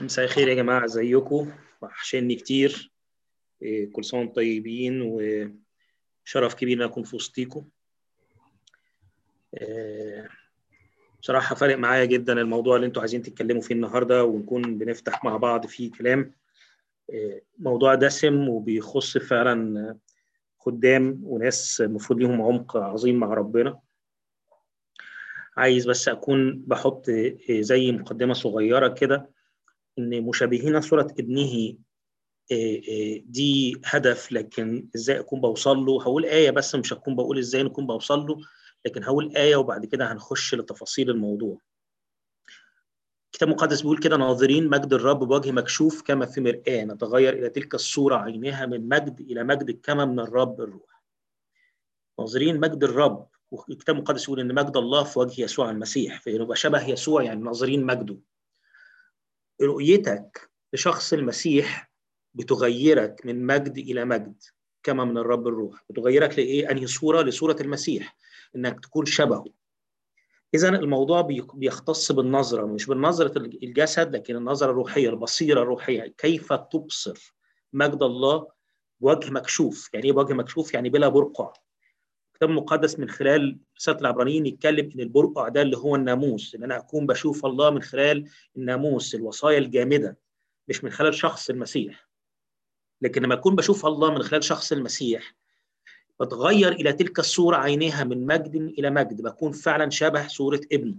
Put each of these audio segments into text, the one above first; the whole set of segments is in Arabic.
مساء الخير يا جماعة ازيكم وحشاني كتير. إيه، كل سنة وأنتم طيبين وشرف كبير إن أكون في وسطيكم. إيه، بصراحة فارق معايا جدا الموضوع اللي أنتوا عايزين تتكلموا فيه النهاردة ونكون بنفتح مع بعض فيه كلام. إيه، موضوع دسم وبيخص فعلا خدام وناس المفروض ليهم عمق عظيم مع ربنا. عايز بس أكون بحط زي مقدمة صغيرة كده. إن مشابهين صورة ابنه دي هدف لكن إزاي أكون بوصل له؟ هقول آية بس مش هكون بقول إزاي نكون بوصل له لكن هقول آية وبعد كده هنخش لتفاصيل الموضوع. الكتاب المقدس بيقول كده ناظرين مجد الرب بوجه مكشوف كما في مرآة نتغير إلى تلك الصورة عينها من مجد إلى مجد كما من الرب الروح. ناظرين مجد الرب والكتاب المقدس يقول إن مجد الله في وجه يسوع المسيح فيبقى شبه يسوع يعني ناظرين مجده. رؤيتك لشخص المسيح بتغيرك من مجد إلى مجد كما من الرب الروح. بتغيرك لإيه؟ أنهي صورة؟ لصورة المسيح إنك تكون شبهه. اذا الموضوع بيختص بالنظرة مش بالنظرة الجسد لكن النظرة الروحية البصيرة الروحية. كيف تبصر مجد الله؟ بوجه مكشوف. يعني إيه بوجه مكشوف؟ يعني بلا برقع. الكتاب المقدس من خلال رساله العبرانيين يتكلم إن البرقع ده اللي هو الناموس إن أنا أكون بشوف الله من خلال الناموس الوصايا الجامدة مش من خلال شخص المسيح. لكن لما أكون بشوف الله من خلال شخص المسيح بتغير إلى تلك الصورة عينيها من مجد إلى مجد بكون فعلا شبه صورة ابنه.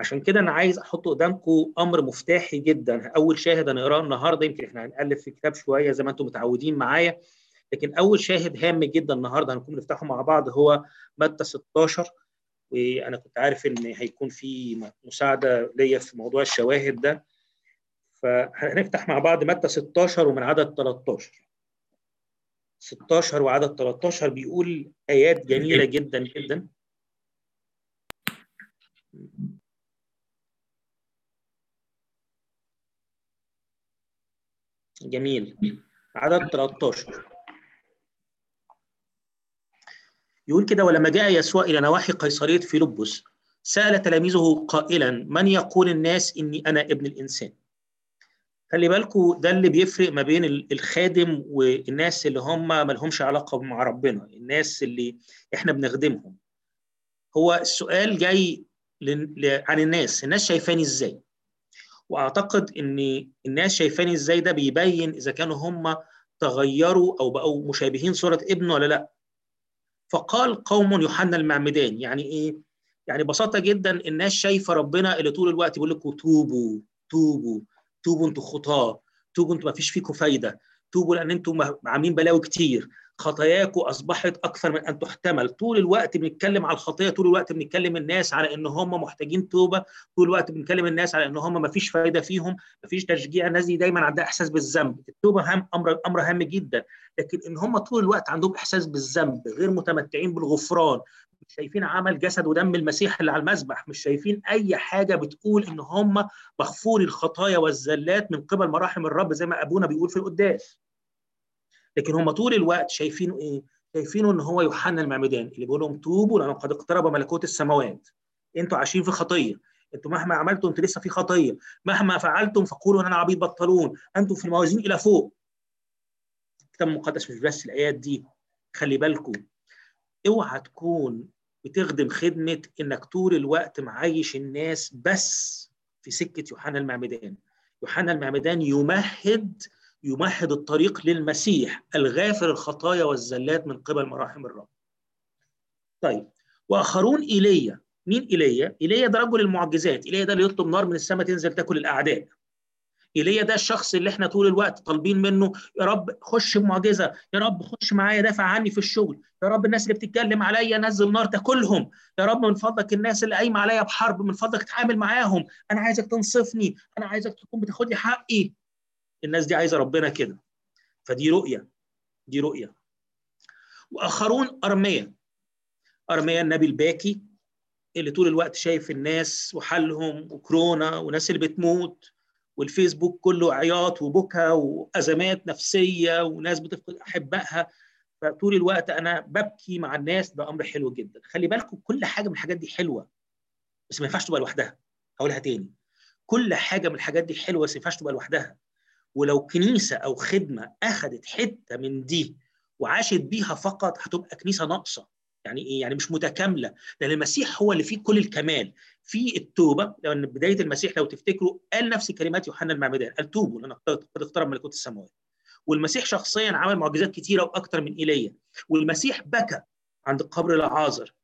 عشان كده أنا عايز أحط قدامكم أمر مفتاحي جدا. أول شاهد هنقراه النهارده يمكن إحنا هنألف في كتاب شوية زي ما أنتم متعودين معايا. لكن أول شاهد هام جدا النهارده هنكون نفتحه مع بعض هو متى 16 وأنا كنت عارف إن هيكون في مساعدة ليا في موضوع الشواهد ده. فهنفتح مع بعض متى 16 ومن عدد 13 16 وعدد 13 بيقول آيات جميلة جدا جدا. جميل. عدد 13 يقول كده ولما جاء يسوع إلى نواحي قيصرية فيلبس سأل تلاميذه قائلا من يقول الناس إني أنا ابن الإنسان؟ خلي بالكم ده اللي بيفرق ما بين الخادم والناس اللي هم ما لهمش علاقة مع ربنا الناس اللي إحنا بنخدمهم. هو السؤال جاي عن الناس الناس شايفاني إزاي؟ وأعتقد إن الناس شايفاني إزاي ده بيبين إذا كانوا هم تغيروا أو بقوا مشابهين صورة ابنه ولا لأ. فقال قوم يوحنا المعمدان. يعني إيه؟ يعني ببساطة جدا الناس شايفة ربنا اللي طول الوقت بيقول لكم توبوا توبوا توبوا أنتوا خطاة توبوا أنتوا ما فيش فيكم فايدة. توبوا لأن أنتوا عاملين بلاوي كتير. خطاياكم أصبحت أكثر من أن تحتمل. طول الوقت بنتكلم على الخطيه طول الوقت بنتكلم الناس على إن هم محتاجين توبة طول الوقت بنتكلم الناس على إن هم ما فيش فايدة فيهم ما فيش تشجيع. الناس دي دايما عندها إحساس بالذنب. التوبة هم أمر أمر هام جدا. لكن إن هم طول الوقت عندهم إحساس بالذنب غير متمتعين بالغفران شايفين عمل جسد ودم المسيح اللي على المذبح مش شايفين أي حاجة بتقول إن هم مغفور الخطايا والزلات من قبل مراحم الرب زي ما أبونا بيقول في القداس لكن هم طول الوقت شايفينه إيه؟ شايفينه إن هو يوحنا المعمدان اللي بيقول لهم توبوا لأن قد اقترب ملكوت السماوات. أنتوا عايشين في خطية، أنتوا مهما عملتوا أنتوا لسه في خطية، مهما فعلتم فقولوا إن أنا عبيد بطلون، أنتم في الموازين إلى فوق. الكتاب المقدس مش بس الآيات دي خلي بالكم اوعى تكون بتخدم خدمة إنك طول الوقت معايش الناس بس في سكة يوحنا المعمدان. يوحنا المعمدان يمهد يمهد الطريق للمسيح الغافر الخطايا والزلات من قبل مراحم الرب. طيب وآخرون إيليا مين إيليا؟ إيليا ده رجل المعجزات، إيليا ده اللي يطلب نار من السماء تنزل تاكل الأعداء. ايليا ده الشخص اللي إحنا طول الوقت طالبين منه يا رب خش بمعجزه، يا رب خش معايا دافع عني في الشغل، يا رب الناس اللي بتتكلم عليا نزل نار تاكلهم، يا رب من فضلك الناس اللي قايمة عليا بحرب من فضلك تتعامل معاهم، أنا عايزك تنصفني، أنا عايزك تكون بتاخد لي حقي. الناس دي عايزة ربنا كده. فدي رؤية دي رؤية. وآخرون ارميا ارميا النبي الباكي اللي طول الوقت شايف الناس وحالهم وكورونا وناس اللي بتموت. والفيسبوك كله عياط وبكى وأزمات نفسية وناس بتفقد أحبائها. فطول الوقت أنا ببكي مع الناس ده أمر حلو جدا. خلي بالكم كل حاجة من الحاجات دي حلوة بس ما ينفعش تبقى لوحدها. هقولها تاني. كل حاجة من الحاجات دي حلوة بس ما ينفعش تبقى لوحدها. ولو كنيسة أو خدمة اخذت حتة من دي وعاشت بيها فقط هتبقى كنيسة ناقصة. يعني إيه؟ يعني مش متكاملة. لأن المسيح هو اللي فيه كل الكمال. في التوبة. لأن بداية المسيح لو تفتكروا قال نفس كلمات يوحنا المعمدان قال توبوا لأن قد اقترب ملكوت السماوات. والمسيح شخصيا عمل معجزات كثيره وأكثر من إيليا. والمسيح بكى عند قبر العازر.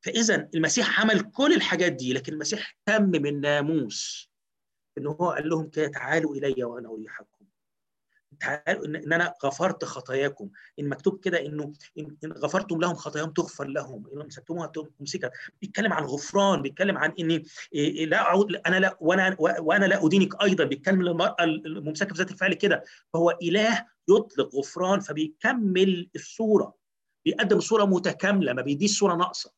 فاذا المسيح عمل كل الحاجات دي لكن المسيح تمم الناموس إن هو قال لهم كده تعالوا إلي وأنا أريحكم. تعالوا ان أنا غفرت خطاياكم إن مكتوب كده إنه ان غفرتم لهم خطاياهم تغفر لهم إن مسكتموها تمسكها بيتكلم عن غفران بيتكلم عن إني لا أعود أنا لا وأنا وأنا لا أدينك أيضا. بيتكلم للمرأة الممسكة في ذات الفعل كده. فهو إله يطلق غفران فبيكمل الصورة. بيقدم صورة متكاملة ما بيديش صورة ناقصة.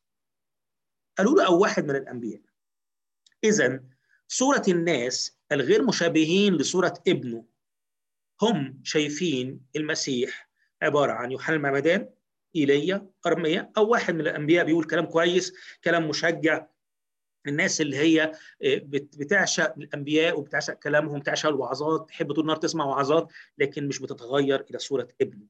قالوا له أو واحد من الأنبياء. اذا صورة الناس الغير مشابهين لصورة ابنه هم شايفين المسيح عبارة عن يوحنا المعمدان إيليا أرميا أو واحد من الأنبياء بيقول كلام كويس كلام مشجع. الناس اللي هي بتعشق الأنبياء وبتعشق كلامهم تعشق الوعظات تحب طول النهار تسمع وعظات لكن مش بتتغير إلى صورة ابنه.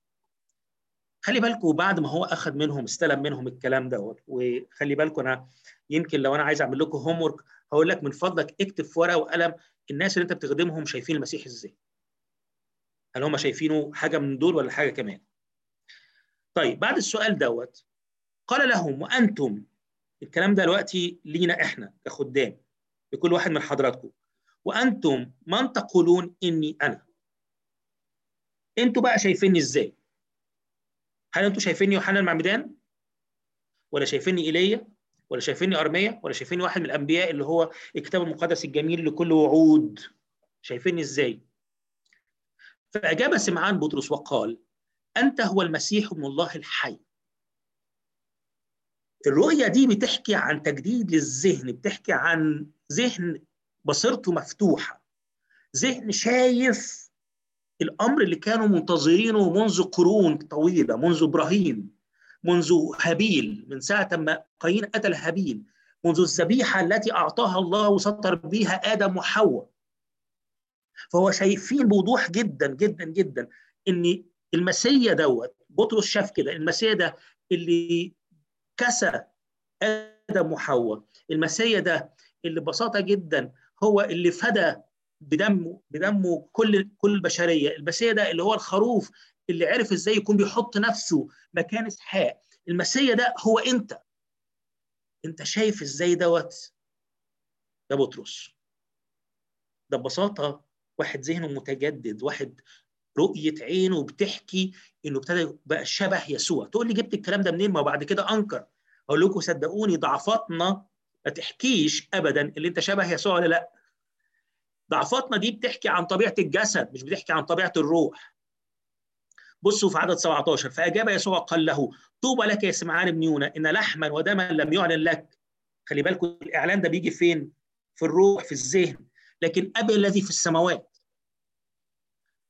خلي بالكم بعد ما هو أخذ منهم استلم منهم الكلام دوت وخلي بالكم أنا يمكن لو أنا عايز أعمل لكم هوم ورك هقول لك من فضلك اكتب في ورقة وقلم الناس اللي أنت بتخدمهم شايفين المسيح إزاي. هل هم شايفينه حاجة من دول ولا حاجة كمان؟ طيب بعد السؤال دوت قال لهم وأنتم؟ الكلام ده دلوقتي لينا إحنا كخدام لكل واحد من حضراتكم. وأنتم من تقولون إني أنا؟ أنتوا بقى شايفيني إزاي؟ هل أنتوا شايفيني يوحنا المعمدان؟ ولا شايفيني إيليا؟ ولا شايفيني أرميا؟ ولا شايفيني واحد من الأنبياء اللي هو الكتاب المقدس الجميل لكل وعود؟ شايفيني إزاي؟ فأجاب سمعان بطرس وقال أنت هو المسيح ابن الله الحي. الرؤية دي بتحكي عن تجديد للذهن بتحكي عن ذهن بصيرته مفتوحة ذهن شايف الأمر اللي كانوا منتظرينه منذ قرون طويلة منذ إبراهيم منذ هابيل من ساعة ما قايين قتل هابيل منذ الذبيحة التي أعطاها الله وسطر بها آدم وحواء. فهو شايفين بوضوح جدا جدا جدا إن المسيا دوت بطرس شاف كده المسيا ده اللي كسى آدم وحواء المسيا ده اللي ببساطة جدا هو اللي فدى بدمه بدمه كل كل البشرية المسيا ده اللي هو الخروف اللي عرف إزاي يكون بيحط نفسه مكان إسحاق المسيا ده هو أنت. أنت شايف إزاي دوت؟ ده بطرس. ده ببساطة واحد ذهنه متجدد واحد رؤية عينه بتحكي إنه ابتدى بقى شبه يسوع. تقول لي جبت الكلام ده منين؟ ما بعد كده أنكر. أقول لكم صدقوني ضعفاتنا ما تحكيش ابدا اللي أنت شبه يسوع ولا لأ. ضعفاتنا دي بتحكي عن طبيعة الجسد مش بتحكي عن طبيعة الروح. بصوا في عدد 17 فأجاب يسوع قال له طوبى لك يا سمعان بن يونا إن لحما ودما لم يعلن لك. خلي بالكم الإعلان ده بيجي فين؟ في الروح في الذهن. لكن ابي الذي في السماوات.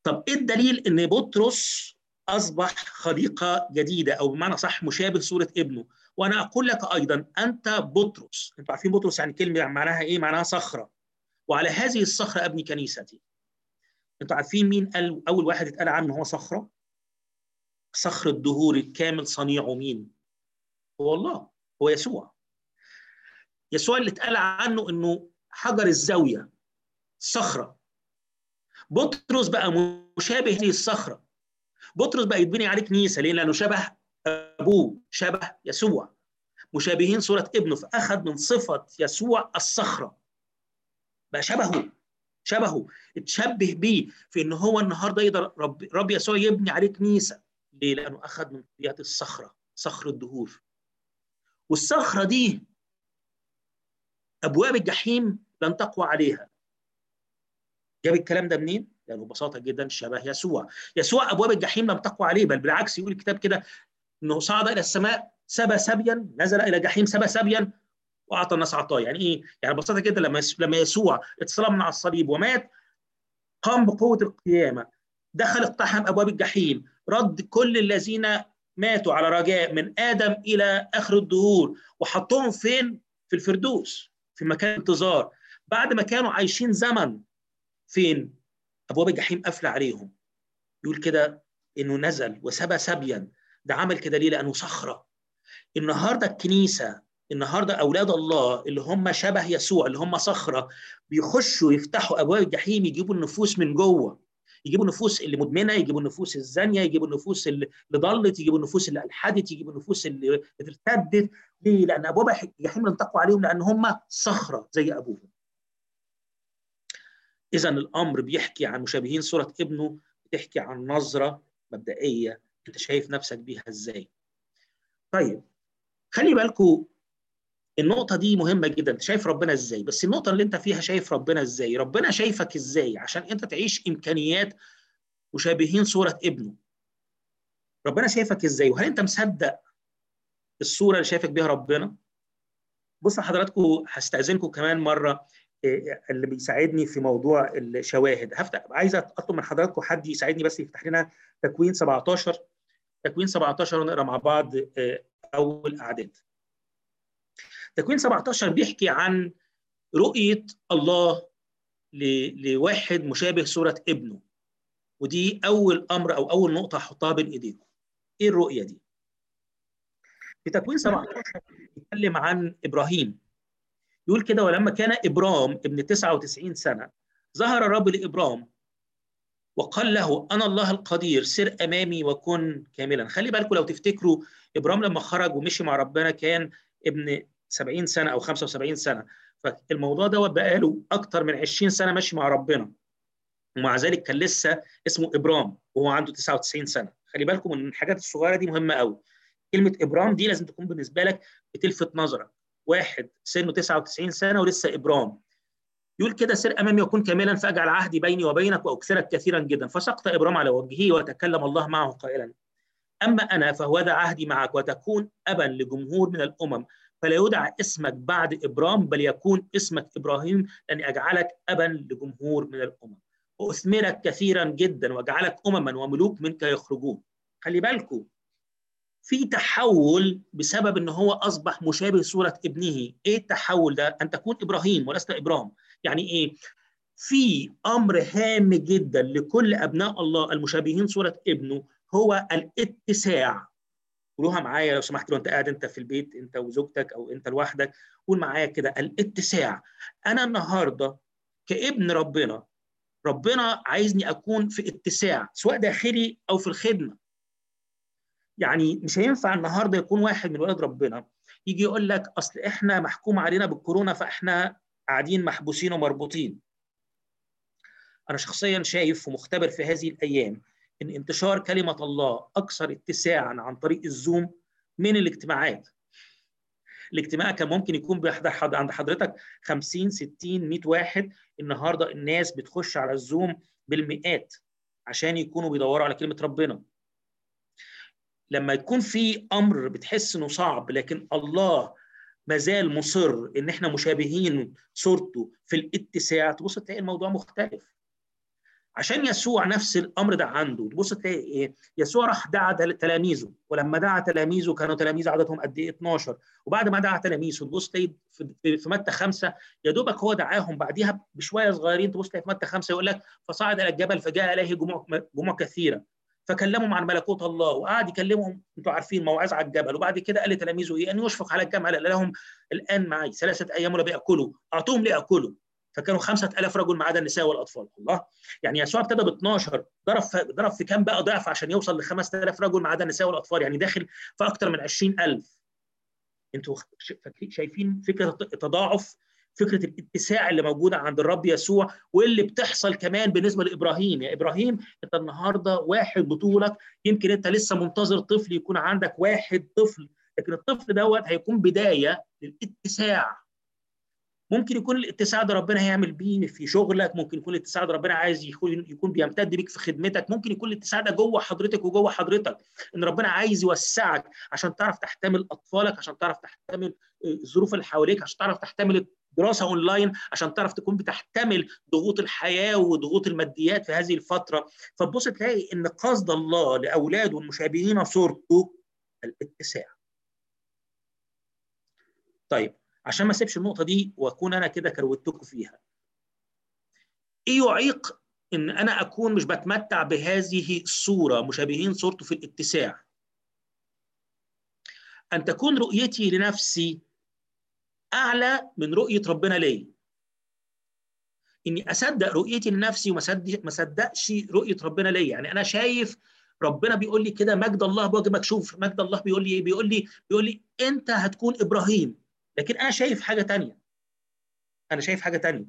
طب إيه الدليل إن بطرس أصبح خليقة جديدة أو بمعنى صح مشابه صورة ابنه؟ وأنا أقول لك أيضا أنت بطرس. أنتوا عارفين بطرس يعني كلمة معناها إيه؟ معناها صخرة. وعلى هذه الصخرة أبني كنيستي. أنتوا عارفين مين قال أول واحد اتقال عنه هو صخرة؟ صخر الدهور الكامل صنيعه مين؟ هو الله هو يسوع. يسوع اللي اتقال عنه إنه حجر الزاوية صخرة. بطرس بقى مشابه هذه الصخرة. بطرس بقى يتبني عليه كنيسه ليه؟ لأنه شبه أبوه شبه يسوع. مشابهين صورة ابنه فاخذ من صفة يسوع الصخرة. بقى شبهه شبهه. اتشبه بيه في إن هو النهارده يقدر رب, رب يسوع يبني عليه كنيسه ليه؟ لأنه أخذ من طبيعة الصخرة صخر الدهور. والصخرة دي أبواب الجحيم لن تقوى عليها. جاب الكلام ده منين؟ لأنه ببساطة جدا شبه يسوع يسوع أبواب الجحيم لم تقوى عليه بل بالعكس يقول الكتاب كده إنه صعد إلى السماء سبى سبيا نزل إلى الجحيم سبى سبيا وأعطى الناس عطايا يعني إيه؟ يعني ببساطة جدا لما لما يسوع اتصلب من على الصليب ومات قام بقوة القيامة دخل اقتحم أبواب الجحيم رد كل الذين ماتوا على رجاء من آدم إلى آخر الدهور وحطهم فين؟ في الفردوس في مكان انتظار بعد ما كانوا عايشين زمن فين؟ ابواب الجحيم قافلة عليهم. يقول كده إنه نزل وسبى سبيا. ده عمل كده ليه؟ لأنه صخرة. النهارده الكنيسة النهارده أولاد الله اللي هم شبه يسوع اللي هم صخرة بيخشوا يفتحوا أبواب الجحيم يجيبوا النفوس من جوه. يجيبوا النفوس اللي مدمنة يجيبوا النفوس الزانية يجيبوا النفوس اللي ضلت يجيبوا النفوس اللي الحدت يجيبوا النفوس اللي ارتدت. ليه؟ لأن أبواب الجحيم تقوى عليهم لأن هم صخرة زي أبوهم. اذا الأمر بيحكي عن مشابهين. صوره ابنه بتحكي عن نظرة مبدئية. أنت شايف نفسك بيها إزاي. طيب خلي بالكم النقطة دي مهمة جدا. أنت شايف ربنا إزاي؟ بس النقطة اللي أنت فيها شايف ربنا إزاي؟ ربنا شايفك إزاي؟ عشان أنت تعيش إمكانيات مشابهين صوره ابنه. ربنا شايفك إزاي؟ وهل أنت مصدق الصورة اللي شايفك بيها ربنا؟ بص حضراتكم هستاذنكم كمان مرة. اللي بيساعدني في موضوع الشواهد. هفتح عايز أطلب من حضراتكم حد يساعدني بس يفتح لنا تكوين 17 تكوين 17 ونقرأ مع بعض أول أعداد. تكوين 17 بيحكي عن رؤية الله لواحد مشابه صورة ابنه. ودي أول أمر أو أول نقطة أحطها بين إيديكم. إيه الرؤية دي؟ في تكوين 17 بيتكلم عن إبراهيم. يقول كده ولما كان إبرام ابن 99 سنة ظهر الرب لإبرام وقال له أنا الله القدير سر أمامي وكن كاملا. خلي بالكم لو تفتكروا إبرام لما خرج ومشي مع ربنا كان ابن 70 سنة أو 75 سنة. فالموضوع دوت بقى له أكتر من 20 سنة ماشي مع ربنا. ومع ذلك كان لسه اسمه ابرام وهو عنده 99 سنة. خلي بالكم من الحاجات الصغيرة دي مهمة قوي كلمة ابرام دي لازم تكون بالنسبة لك بتلفت نظرك. واحد سنه 99 سنة ولسه إبرام. يقول كده سر أمامي وكن كاملا فأجعل عهدي بيني وبينك واكثرك كثيرا جدا. فسقط إبرام على وجهه وتكلم الله معه قائلا. أما أنا فهو ذا عهدي معك وتكون ابا لجمهور من الأمم. فلا يدعى اسمك بعد إبرام بل يكون اسمك إبراهيم لاني اجعلك ابا لجمهور من الأمم. وأثمرك كثيرا جدا وأجعلك امما وملوك منك يخرجون. خلي بالكم في تحول بسبب إن هو أصبح مشابه صورة ابنه. إيه التحول ده؟ أن تكون إبراهيم ولست إبرام. يعني إيه؟ في أمر هام جدا لكل أبناء الله المشابهين صورة ابنه هو الاتساع. قولوها معايا لو سمحت لو انت قاعد أنت في البيت أنت وزوجتك أو أنت لوحدك قول معايا كده الاتساع. أنا النهارده كابن ربنا ربنا عايزني أكون في اتساع سواء داخلي أو في الخدمة. يعني مش هينفع النهارده يكون واحد من ولاد ربنا يجي يقول لك أصل إحنا محكوم علينا بالكورونا فإحنا قاعدين محبوسين ومربوطين أنا شخصيا شايف ومختبر في هذه الأيام إن انتشار كلمة الله أكثر اتساعا عن طريق الزوم من الاجتماعات. الاجتماع كان ممكن يكون بيحضر عند حضرتك 50 60 100 واحد النهارده الناس بتخش على الزوم بالمئات عشان يكونوا بيدوروا على كلمة ربنا. لما يكون في أمر بتحس إنه صعب لكن الله مازال مصر إن إحنا مشابهين صورته في الاتساع تبص تلاقي الموضوع مختلف. عشان يسوع نفس الأمر ده عنده تبص تلاقي إيه؟ يسوع راح دعا تلاميذه. ولما دعا تلاميذه كانوا تلاميذ عددهم قد إيه؟ 12 وبعد ما دعا تلاميذه تبص تلاقي في متى خمسة يا دوبك هو دعاهم. بعديها بشوية صغيرين تبص تلاقي في متى خمسة يقول لك فصعد إلى الجبل فجاء إليه جموع جموع كثيرة. فكلمهم عن ملكوت الله. وقعد يكلمهم أنتوا عارفين موعظة على الجبل. وبعد كده قال لتلاميذه إيه ان يشفق على الجمع قال لهم الآن معي ثلاثة أيام ولا بيأكلوا. أعطوهم ليأكلوا. فكانوا 5000 رجل ما عدا النساء والأطفال. الله. يعني يسوع ابتدى ب 12 ضرب ضرب في كام بقى ضعف عشان يوصل ل 5000 رجل ما عدا النساء والأطفال. يعني داخل في أكثر من 20000 أنتوا شايفين فكرة التضاعف؟ فكرة الاتساع اللي موجودة عند الرب يسوع واللي بتحصل كمان بالنسبة لإبراهيم. يا إبراهيم أنت النهارده واحد بطولك. يمكن أنت لسه منتظر طفل يكون عندك واحد طفل لكن الطفل دوت هيكون بداية للاتساع. ممكن يكون الاتساع ده ربنا هيعمل بيه في شغلك ممكن يكون الاتساع ده ربنا عايز يكون يكون بيمتد بيك في خدمتك. ممكن يكون الاتساع ده جوه حضرتك وجوه حضرتك إن ربنا عايز يوسعك عشان تعرف تحتمل أطفالك عشان تعرف تحتمل الظروف اللي حواليك عشان تعرف تحتمل دراسة أونلاين عشان تعرف تكون بتحتمل ضغوط الحياة وضغوط الماديات في هذه الفترة. فتبص تلاقي إن قصد الله لأولاده المشابهين صورته الاتساع. طيب عشان ما أسيبش النقطة دي وأكون أنا كده كروتكم فيها. إيه يعيق إن أنا أكون مش بتمتع بهذه الصورة مشابهين صورته في الاتساع؟ أن تكون رؤيتي لنفسي أعلى من رؤية ربنا ليا إني أصدق رؤيتي لنفسي وما ما أصدقش رؤية ربنا ليا. يعني أنا شايف ربنا بيقول لي كده مجد الله بوجه مكشوف. مجد الله بيقول لي إيه؟ بيقول لي بيقول لي أنت هتكون إبراهيم. لكن أنا شايف حاجة تانية. أنا شايف حاجة تانية.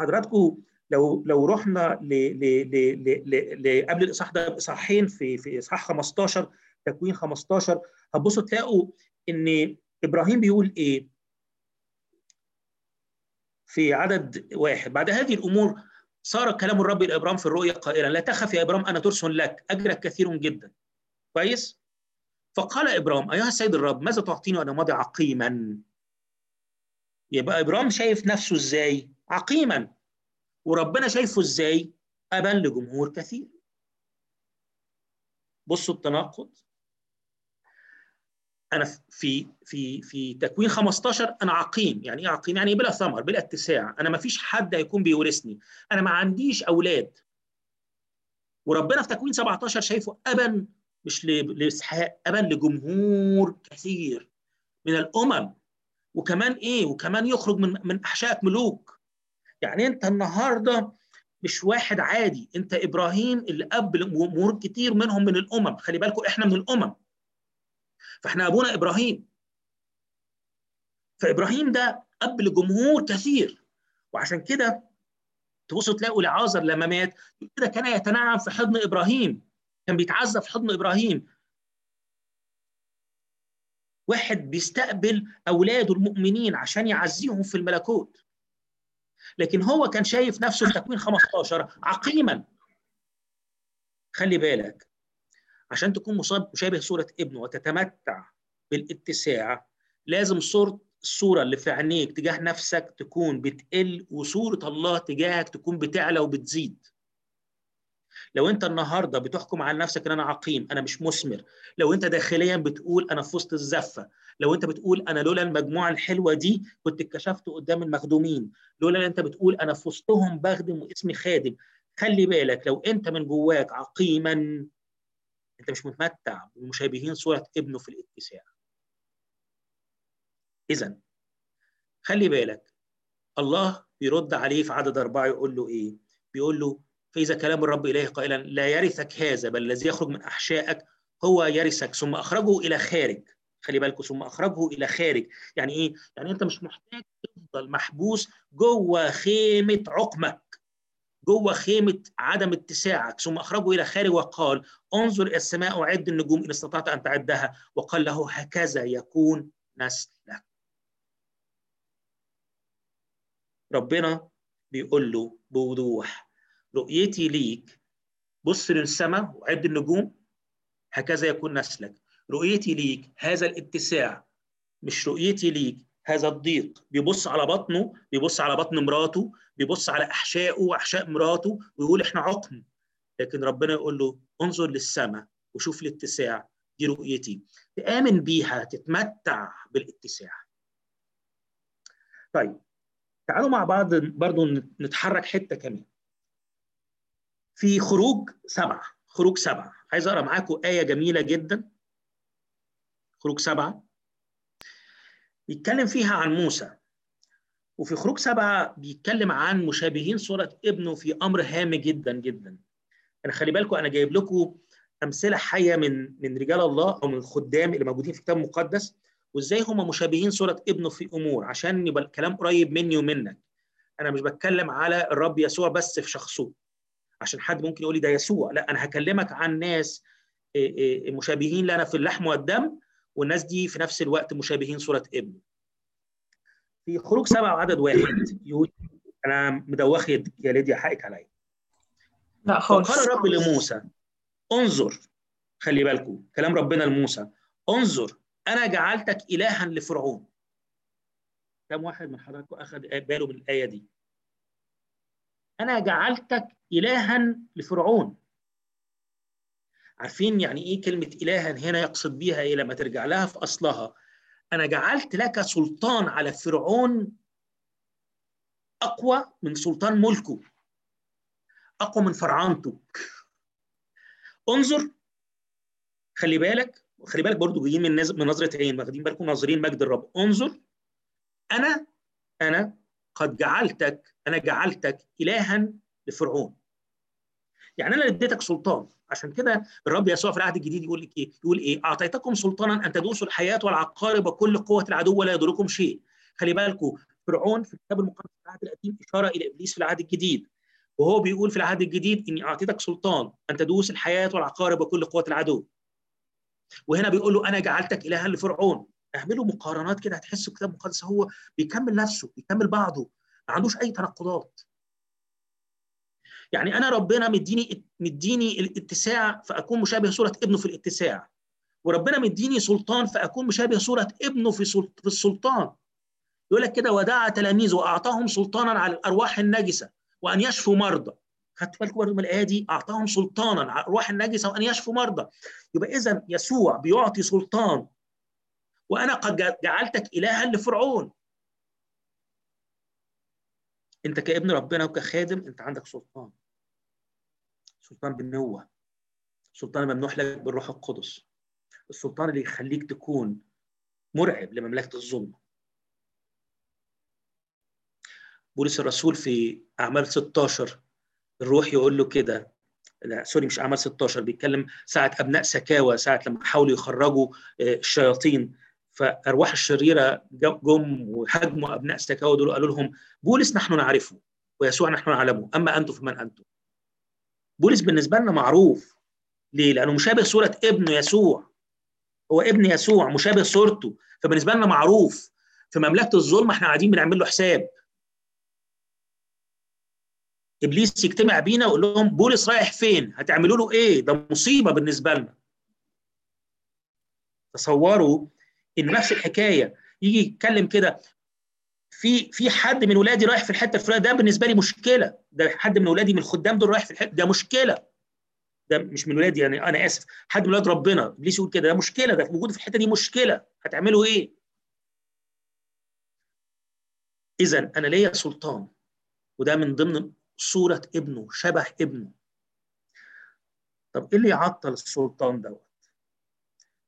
حضراتكم لو لو رحنا ل ل ل ل قبل الإصحاح ده باصحاحين في في إصحاح 15 تكوين 15 هتبصوا تلاقوا إن إبراهيم بيقول إيه؟ في عدد واحد. بعد هذه الأمور صار كلام الرب لابرام في الرؤيا قائلا لا تخف يا إبرام أنا ترسل لك أجرك كثير جدا. كويس؟ فقال إبرام أيها السيد الرب ماذا تعطيني وأنا ماضي عقيما؟ يبقى إبرام شايف نفسه إزاي؟ عقيما. وربنا شايفه إزاي؟ ابا لجمهور كثير. بصوا التناقض. أنا في في في تكوين 15 أنا عقيم. يعني إيه عقيم؟ يعني بلا ثمر بلا اتساع. أنا ما فيش حد هيكون بيورثني. أنا ما عنديش أولاد. وربنا في تكوين 17 شايفه ابا مش لإسحاق ابا لجمهور كثير من الأمم. وكمان إيه؟ وكمان يخرج من من احشائك ملوك. يعني أنت النهارده مش واحد عادي. أنت إبراهيم اللي اب لجمهور كتير منهم من الأمم. خلي بالكم إحنا من الأمم. فإحنا أبونا إبراهيم. فإبراهيم ده أب لجمهور كثير وعشان كده تبصوا تلاقوا لعازر لما مات كده كان يتنعم في حضن إبراهيم كان بيتعزى في حضن إبراهيم. واحد بيستقبل أولاده المؤمنين عشان يعزيهم في الملكوت. لكن هو كان شايف نفسه في تكوين 15 عقيما. خلي بالك عشان تكون مصاب مشابه صورة ابنه وتتمتع بالاتساع لازم صورة الصورة اللي في عينيك تجاه نفسك تكون بتقل وصورة الله تجاهك تكون بتعلى وبتزيد. لو انت النهارده بتحكم على نفسك إن أنا عقيم أنا مش مثمر لو انت داخليا بتقول أنا في وسط الزفة لو انت بتقول أنا لولا المجموعة الحلوة دي كنت اتكشفت قدام المخدومين لولا انت بتقول أنا في وسطهم بخدم واسمي خادم خلي بالك لو انت من جواك عقيما انت مش متمتع بمشابهين صورة ابنه في الاتساع اذا خلي بالك الله بيرد عليه في عدد أربعة يقول له إيه؟ بيقول له فإذا كلام الرب إليه قائلا لا يرثك هذا بل الذي يخرج من أحشائك هو يرثك ثم أخرجه إلى خارج خلي بالكم ثم أخرجه إلى خارج يعني إيه؟ يعني أنت مش محتاج تفضل محبوس جوه خيمة عقمك جوه خيمة عدم اتساعك. ثم أخرجه إلى خارج وقال انظر إلى السماء وعد النجوم إن استطعت أن تعدها. وقال له هكذا يكون نسلك. ربنا بيقول له بوضوح رؤيتي ليك بص للسماء وعد النجوم هكذا يكون نسلك. رؤيتي ليك هذا الاتساع مش رؤيتي ليك هذا الضيق. بيبص على بطنه بيبص على بطن مراته بيبص على أحشائه وأحشاء مراته ويقول إحنا عقم. لكن ربنا يقول له انظر للسماء وشوف الاتساع دي رؤيتي. تآمن بيها تتمتع بالاتساع. طيب تعالوا مع بعض برضو نتحرك حتة كمان. في خروج سبعة خروج سبعة عايز أقرأ معاكم آية جميلة جدا. خروج سبعة بيتكلم فيها عن موسى. وفي خروج سبعة بيتكلم عن مشابهين صورة ابنه في أمر هام جدا جدا. أنا خلي بالكم أنا جايب لكم أمثلة حية من من رجال الله أو من الخدام اللي موجودين في الكتاب المقدس. وإزاي هم مشابهين صورة ابنه في أمور؟ عشان يبقى الكلام قريب مني ومنك. أنا مش بتكلم على الرب يسوع بس في شخصه. عشان حد ممكن يقول لي ده يسوع. لا أنا هكلمك عن ناس مشابهين لنا في اللحم والدم. والناس دي في نفس الوقت مشابهين صورة ابنه في خروج سبعة وعدد واحد يقول أنا مدوخ يا ليديا حقك عليا. لا خالص. فقال الرب لموسى انظر خلي بالكم كلام ربنا لموسى انظر أنا جعلتك إلها لفرعون. كم واحد من حضراتكم أخذ باله من الآية دي؟ أنا جعلتك إلها لفرعون. عارفين يعني إيه كلمة الها هنا يقصد بيها إيه لما ترجع لها في أصلها؟ أنا جعلت لك سلطان على فرعون أقوى من سلطان ملكه أقوى من فرعنته انظر خلي بالك خلي بالك برضو جايين من من نظرة عين واخدين بالكم ناظرين مجد الرب. انظر أنا أنا قد جعلتك أنا جعلتك الها لفرعون. يعني أنا اديتك سلطان عشان كده الرب يسوع في العهد الجديد يقول لك إيه؟ يقول إيه؟ أعطيتكم سلطانا أن تدوسوا الحياة والعقارب وكل قوة العدو ولا يضركم شيء. خلي بالكم فرعون في الكتاب المقدس في العهد القديم إشارة إلى إبليس في العهد الجديد. وهو بيقول في العهد الجديد إني أعطيتك سلطان أن تدوس الحياة والعقارب وكل قوة العدو. وهنا بيقول له أنا جعلتك إلها لفرعون. اعملوا مقارنات كده هتحسوا الكتاب المقدس هو بيكمل نفسه بيكمل بعضه ما عندوش أي تناقضات. يعني أنا ربنا مديني مديني الاتساع فأكون مشابه صورة ابنه في الاتساع. وربنا مديني سلطان فأكون مشابه صورة ابنه في في السلطان. يقول لك كده ودعا تلاميذه وأعطاهم سلطانا على الأرواح النجسة وأن يشفوا مرضى. خدت بالكم برضه من الآية دي؟ أعطاهم سلطانا على الأرواح النجسة وأن يشفوا مرضى. يبقى اذا يسوع بيعطي سلطان. وأنا قد جعلتك إلها لفرعون. أنت كابن ربنا وكخادم أنت عندك سلطان. سلطان بالنوة. سلطان ممنوح لك بالروح القدس. السلطان اللي يخليك تكون مرعب لمملكة الظلم. بولس الرسول في أعمال 16 الروح يقول له كده. لا سوري مش أعمال 16 بيتكلم ساعة أبناء سكاوى ساعة لما حاولوا يخرجوا الشياطين. فأرواح الشريرة جم وهاجموا أبناء سكاوى دول قالوا لهم بولس نحن نعرفه ويسوع نحن نعلمه أما أنتم فمن أنتم؟ بولس بالنسبة لنا معروف ليه؟ لأنه مشابه صورة ابنه يسوع هو ابن يسوع مشابه صورته فبالنسبة لنا معروف في مملكة الظلم إحنا قاعدين بنعمل له حساب إبليس يجتمع بينا ويقول لهم بولس رايح فين؟ هتعملوا له إيه؟ ده مصيبة بالنسبة لنا. تصوروا إن نفس الحكاية يجي يتكلم كده في في حد من ولادي رايح في الحته الفلانيه ده بالنسبة لي مشكله. ده حد من ولادي من الخدام دول رايح في الحته ده مشكله. ده مش من ولادي يعني أنا اسف. حد من ولاد ربنا ابليس يقول كده ده مشكله ده موجود في الحته دي مشكله. هتعملوا إيه؟ اذا أنا ليا سلطان وده من ضمن صورة ابنه شبه ابنه. طب إيه اللي يعطل السلطان دوت؟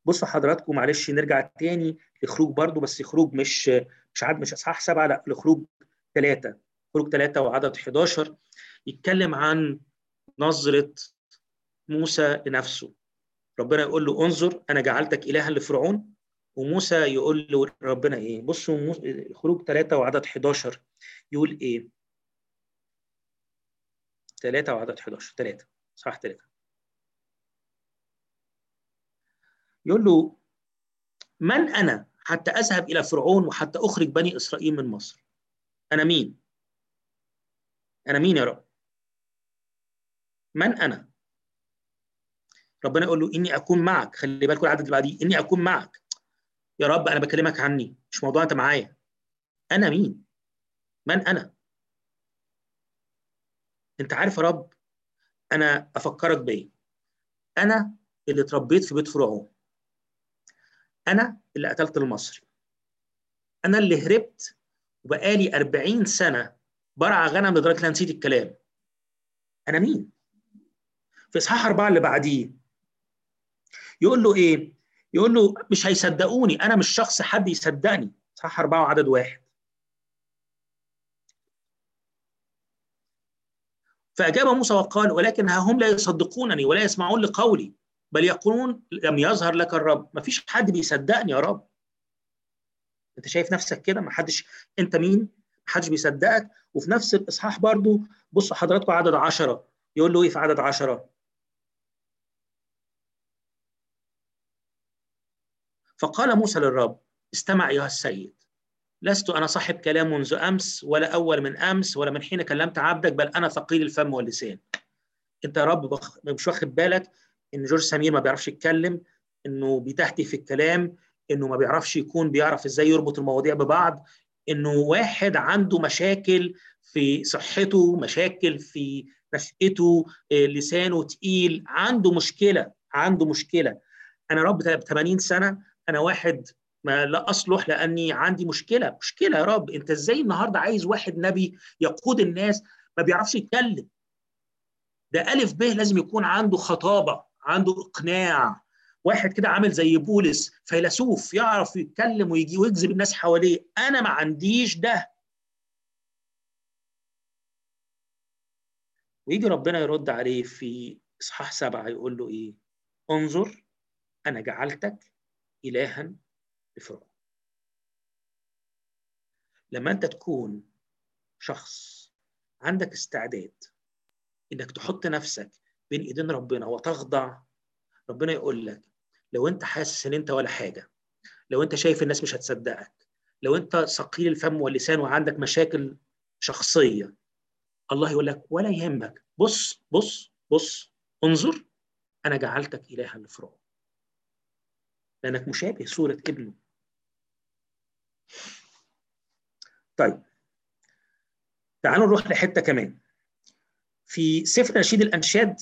بصوا حضراتكم معلش نرجع تاني لخروج برضو بس خروج مش مش عدد مش أصحاح سبعة لا لخروج ثلاثة خروج ثلاثة وعدد 11 يتكلم عن نظرة موسى لنفسه. ربنا يقول له انظر أنا جعلتك إلها لفرعون. وموسى يقول له ربنا إيه؟ بصوا خروج ثلاثة وعدد 11 يقول إيه؟ ثلاثة وعدد 11 ثلاثة صح ثلاثة يقول له من أنا؟ حتى أذهب إلى فرعون وحتى أخرج بني إسرائيل من مصر. أنا مين؟ أنا مين يا رب؟ من أنا؟ ربنا يقول له إني أكون معك. خلي بالكم العدد اللي بعديه. إني أكون معك. يا رب أنا بكلمك عني. مش موضوع أنت معايا. أنا مين؟ من أنا؟ أنت عارف يا رب أنا أفكرك بإيه؟ أنا اللي اتربيت في بيت فرعون. أنا اللي قتلت المصري. أنا اللي هربت وبقالي 40 سنة برعى غنم لدرجة ان نسيت الكلام. أنا مين؟ في إصحاح أربعة اللي بعديه. يقول له إيه؟ يقول له مش هيصدقوني أنا مش شخص حد يصدقني. إصحاح أربعة وعدد واحد. فأجاب موسى وقال ولكن ها هم لا يصدقونني ولا يسمعون لقولي. بل يقولون لم يظهر لك الرب. ما فيش حد بيصدقني يا رب. انت شايف نفسك كده؟ ما حدش انت مين؟ ما حدش بيصدقك. وفي نفس الإصحاح برضو بصوا حضراتكم عدد عشرة. يقول له إيه في عدد عشرة؟ فقال موسى للرب استمع أيها السيد. لست أنا صاحب كلام منذ أمس ولا أول من أمس ولا من حين كلمت عبدك بل أنا ثقيل الفم واللسان. أنت يا رب. مش واخد بالك؟ إن جورج سمير ما بيعرفش يتكلم إنه بيتهتي في الكلام إنه ما بيعرفش يكون بيعرف إزاي يربط المواضيع ببعض إنه واحد عنده مشاكل في صحته مشاكل في نشأته لسانه تقيل عنده مشكلة عنده مشكلة. أنا رب 80 سنة أنا واحد ما لا أصلح لأني عندي مشكلة. مشكلة يا رب أنت إزاي النهارده عايز واحد نبي يقود الناس ما بيعرفش يتكلم؟ ده ألف ب لازم يكون عنده خطابة. عنده إقناع. واحد كده عامل زي بولس فيلسوف يعرف يتكلم ويجي ويجذب الناس حواليه. أنا ما عنديش ده. ويجي ربنا يرد عليه في إصحاح سبعة يقول له إيه؟ انظر أنا جعلتك الها لفرعون. لما أنت تكون شخص عندك استعداد إنك تحط نفسك بين ايدين ربنا وتخضع ربنا يقول لك لو انت حاسس ان انت ولا حاجة لو انت شايف الناس مش هتصدقك لو انت ثقيل الفم واللسان وعندك مشاكل شخصية الله يقول لك ولا يهمك. بص بص بص انظر أنا جعلتك إلها لفرعون لأنك مشابه صورة ابنه. طيب تعالوا نروح لحتة كمان. في سفر نشيد الأنشاد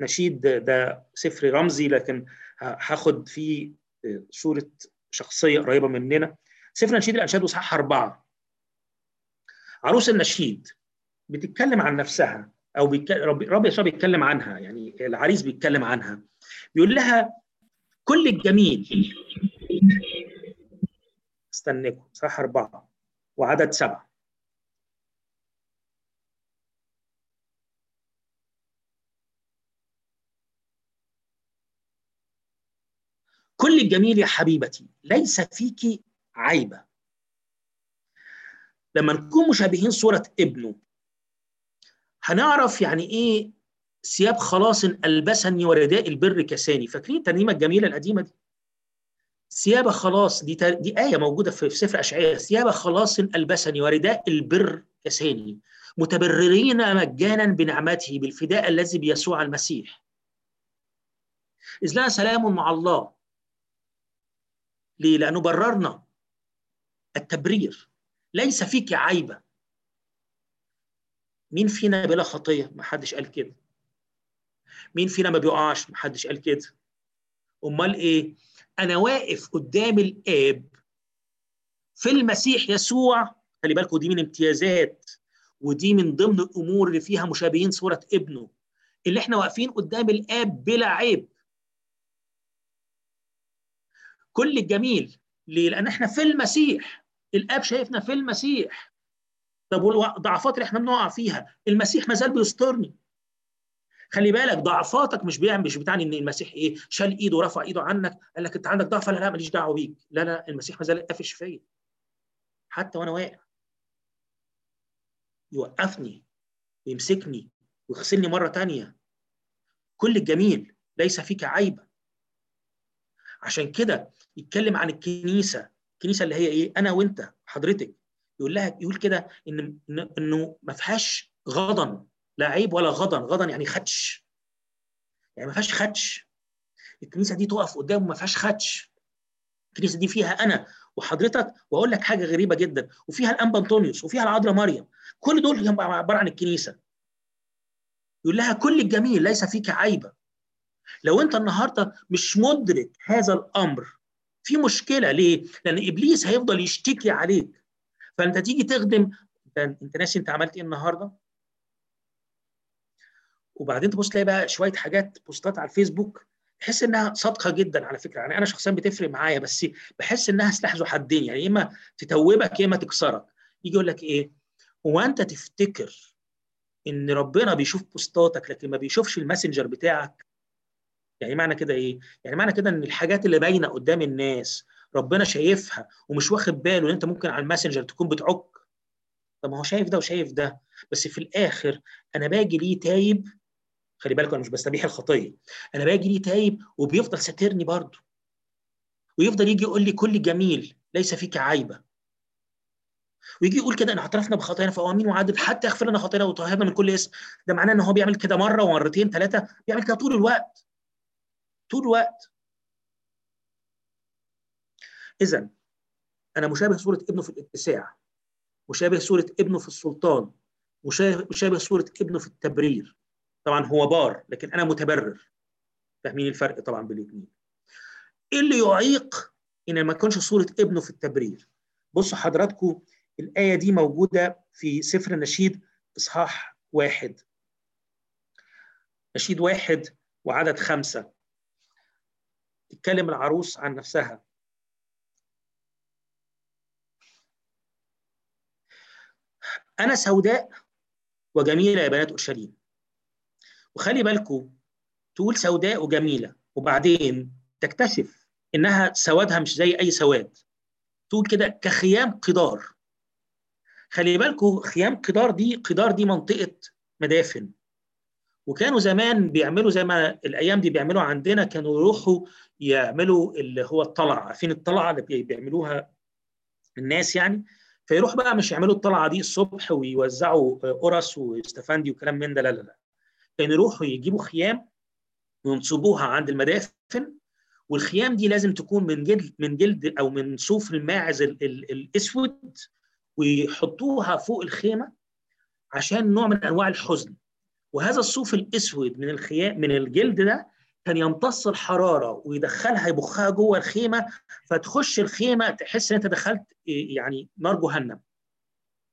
نشيد ده سفر رمزي لكن هاخد فيه صورة شخصية قريبة مننا. سفر نشيد الأنشاد وصحح أربعة. عروس النشيد بتتكلم عن نفسها أو بيك... رب يسوع بيتكلم عنها يعني العريس بيتكلم عنها. بيقول لها كل الجميل استنكم صح أربعة وعدد سبعة. كل الجميل يا حبيبتي ليس فيك عيبه لما نكون مشابهين صورة ابنه هنعرف يعني إيه ثياب خلاص ألبسني ورداء البر كساني. فاكرين الترنيمة الجميلة القديمة دي؟ ثياب خلاص دي تر... دي آية موجودة في سفر أشعياء. ثياب خلاص ألبسني ورداء البر كساني. متبررين مجانا بنعمته بالفداء الذي بيسوع المسيح. إذ لنا سلام مع الله. ليه؟ لأنه بررنا التبرير. ليس فيك عيبة. مين فينا بلا خطية؟ ما حدش قال كده. مين فينا ما بيقعش؟ ما حدش قال كده. أمال إيه؟ أنا واقف قدام الآب في المسيح يسوع. خلي بالكم دي من امتيازات ودي من ضمن الأمور اللي فيها مشابهين صورة ابنه. اللي إحنا واقفين قدام الآب بلا عيب. كل الجميل. ليه؟ لأن إحنا في المسيح. الآب شايفنا في المسيح. طب والضعفات اللي إحنا بنقع فيها؟ المسيح ما زال بيسترني. خلي بالك ضعفاتك مش بيعمل مش بتعني إن المسيح إيه؟ شال إيده ورفع إيده عنك قال لك أنت عندك ضعف؟ لا لا ماليش دعوة بيك. لا لا المسيح ما زال قافش فيا. حتى وأنا واقع. يوقفني ويمسكني ويغسلني مرة تانية. كل الجميل ليس فيك عيبة. عشان كده يتكلم عن الكنيسة. الكنيسة اللي هي إيه؟ أنا وأنت حضرتك. يقول لها يقول كده إن إنه ما فيهاش غضن لا عيب ولا غضن. غضن يعني خدش. يعني ما فيهاش خدش. الكنيسة دي تقف قدام ما فيهاش خدش. الكنيسة دي فيها أنا وحضرتك. وأقول لك حاجة غريبة جدا. وفيها الانبا أنطونيوس وفيها العذراء مريم. كل دول عبارة عن الكنيسة. يقول لها كل الجميل ليس فيك عيبه لو انت النهارده مش مدرك هذا الامر في مشكلة ليه؟ لأن إبليس هيفضل يشتكي عليك. فأنت تيجي تخدم انت ناسي أنت عملت إيه النهارده؟ وبعدين تبص تلاقي بقى شوية حاجات بوستات على الفيسبوك تحس إنها صادقة جدا على فكرة. يعني أنا شخصيا بتفرق معايا بس بحس إنها سلاح ذو حدين. يعني إما تتوبك يا إما تكسرك. يجي يقول لك إيه؟ هو أنت تفتكر إن ربنا بيشوف بوستاتك لكن ما بيشوفش ال Messenger بتاعك؟ يعني معنى كده إيه؟ يعني معنى كده إن الحاجات اللي باينة قدام الناس ربنا شايفها ومش واخد باله إن أنت ممكن على ال Messenger تكون بتعك. طب ما هو شايف ده وشايف ده بس في الآخر أنا باجي ليه تايب؟ خلي بالكم أنا مش بستبيح الخطية. أنا باجي ليه تايب وبيفضل ساترني برضه. ويفضل يجي يقول لي كل جميل ليس فيك عيبة. ويجي يقول كده ان اعترفنا بخطايانا فهو أمين وعادل حتى يغفر لنا خطايانا وطهرنا من كل اسم. ده معناه إن هو بيعمل كده مرة ومرتين ثلاثة بيعمل كده طول الوقت. طول الوقت. اذا أنا مشابه صورة ابنه في الاتساع مشابه صورة ابنه في السلطان مشابه صورة ابنه في التبرير. طبعا هو بار لكن أنا متبرر. فاهمين الفرق طبعا بين الاثنين إيه اللي يعيق إن ما يكونش صورة ابنه في التبرير؟ بصوا حضراتكم الآية دي موجودة في سفر النشيد إصحاح واحد. نشيد واحد وعدد خمسة. تتكلم العروس عن نفسها. أنا سوداء وجميلة يا بنات أورشليم. وخلي بالكم تقول سوداء وجميلة وبعدين تكتشف إنها سوادها مش زي أي سواد. تقول كده كخيام قدار. خلي بالكم خيام قدار دي قدار دي منطقة مدافن. وكانوا زمان بيعملوا زي ما الأيام دي بيعملوا عندنا كانوا يروحوا يعملوا اللي هو الطلعة عارفين الطلعة اللي بيعملوها الناس يعني؟ فيروح بقى مش يعملوا الطلعة دي الصبح ويوزعوا قرص واستفندي وكلام من ده لا لا لا. كانوا يروحوا يجيبوا خيام وينصبوها عند المدافن والخيام دي لازم تكون من جلد من جلد أو من صوف الماعز ال ال الأسود ويحطوها فوق الخيمة عشان نوع من أنواع الحزن. وهذا الصوف الأسود من الخيام من الجلد ده كان يمتص الحرارة ويدخلها يبخها جوه الخيمة فتخش الخيمة تحس إن أنت دخلت يعني نار جهنم.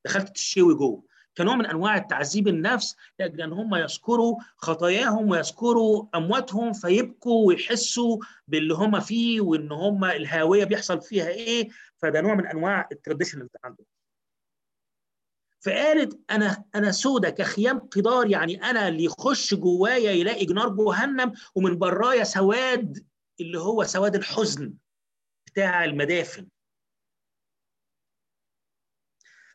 دخلت تشوي جوه. كنوع من أنواع التعذيب النفس لاجل أن هم يذكروا خطاياهم ويذكروا أمواتهم فيبكوا ويحسوا باللي هم فيه وإن هم الهاويه بيحصل فيها إيه. فده نوع من أنواع التراديشن اللي عندهم. فقالت أنا أنا سودة كخيام قدار يعني أنا اللي يخش جوايا يلاقي نار جهنم ومن برايا سواد اللي هو سواد الحزن بتاع المدافن.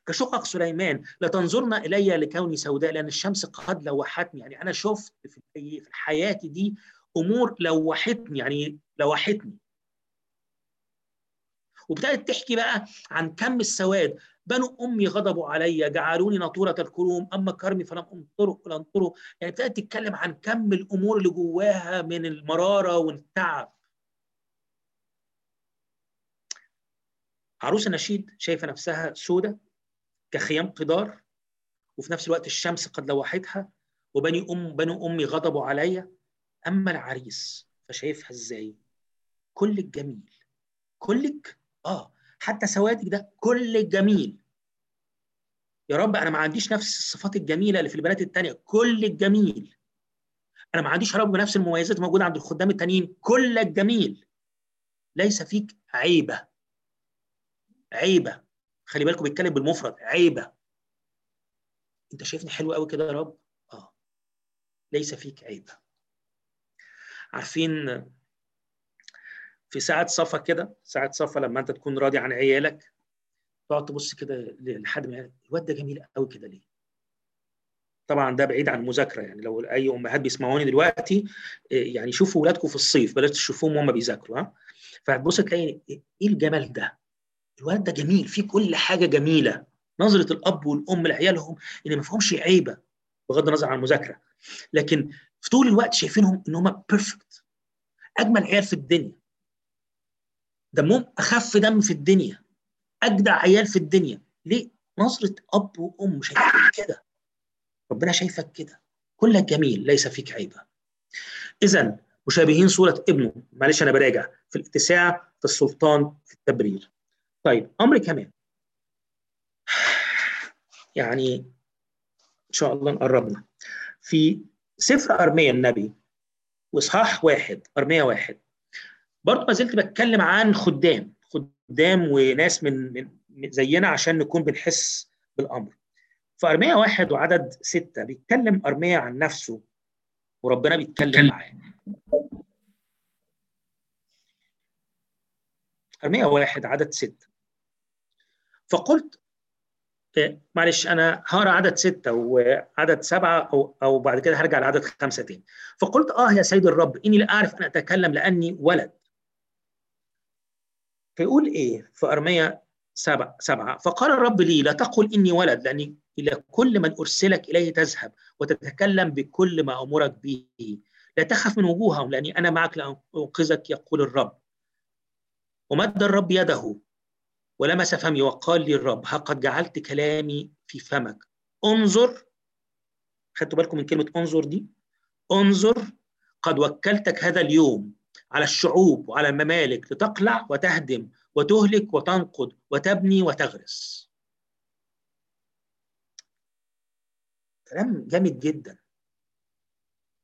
كشقق سليمان لا تنظرن إلي لكوني سوداء لأن الشمس قد لوحتني. يعني أنا شفت في حياتي دي أمور لوحتني يعني لوحتني. وابتدت تحكي بقى عن كم السواد. بنو أمي غضبوا علي جعلوني ناطورة الكروم أما كرمي فلم أنطره ولا أنطره. يعني ابتدت تتكلم عن كم الأمور اللي جواها من المرارة والتعب. عروس النشيد شايفة نفسها سودة كخيام قدار وفي نفس الوقت الشمس قد لوحتها وبني ام بنو أمي غضبوا عليا أما العريس فشايفها إزاي؟ كلك جميل. كلك؟ آه. حتى سوادك ده كلك جميل. يا رب أنا ما عنديش نفس الصفات الجميلة اللي في البنات التانية كلك جميل أنا ما عنديش يا رب نفس المميزات الموجوده عند الخدام التانيين كلك جميل ليس فيك عيبة. عيبة. خلي بالكم بيتكلم بالمفرد عيبة. أنت شايفني حلو قوي كده يا رب؟ آه. ليس فيك عيبة. عارفين في ساعة صفا كده ساعة صفا لما أنت تكون راضي عن عيالك تقعد تبص كده لحد ما الواد ده جميل قوي كده ليه؟ طبعا ده بعيد عن المذاكرة يعني لو أي أمهات بيسمعوني دلوقتي يعني شوفوا اولادكم في الصيف بلاش تشوفوهم وهم بيذاكروا ها؟ فهتبص تلاقي إيه الجمال ده؟ الولد ده جميل فيه كل حاجة جميلة. نظرة الأب والأم لعيالهم إن ما فيهمش عيبة بغض النظر عن المذاكرة. لكن في طول الوقت شايفينهم إن هم بيرفكت أجمل عيال في الدنيا. دمهم أخف دم في الدنيا. أجدع عيال في الدنيا. ليه؟ نظرة أب وأم شايفك كده. ربنا شايفك كده. كلك جميل ليس فيك عيبه اذا مشابهين صورة ابنه. معلش أنا براجع. في الاتساع في السلطان في التبرير. طيب أمر كمان. يعني إن شاء الله نقربنا. في سفر أرميا النبي وإصحاح واحد أرميا واحد. برضه ما زلت بتكلم عن خدام. خدام وناس من, من زينا عشان نكون بنحس بالأمر. فارميا واحد وعدد ستة بيتكلم ارميا عن نفسه وربنا بيتكلم معاه. ارميا واحد عدد ستة. فقلت معلش أنا هقرأ عدد ستة وعدد سبعة أو أو بعد كده هرجع لعدد خمسة تاني. فقلت آه يا سيد الرب إني لا أعرف أن أتكلم لأني ولد. فيقول إيه؟ في ارميا سبعة سبعة فقال الرب لي لا تقل إني ولد لأني إلى كل من أرسلك إليه تذهب وتتكلم بكل ما أمرك به. لا تخف من وجوههم لأني أنا معك لانقذك يقول الرب. ومد الرب يده ولمس فمي وقال لي الرب ها قد جعلت كلامي في فمك. انظر خدتوا بالكم من كلمة انظر دي؟ انظر قد وكلتك هذا اليوم. على الشعوب وعلى الممالك لتقلع وتهدم وتهلك وتنقض وتبني وتغرس. كلام جامد جدا.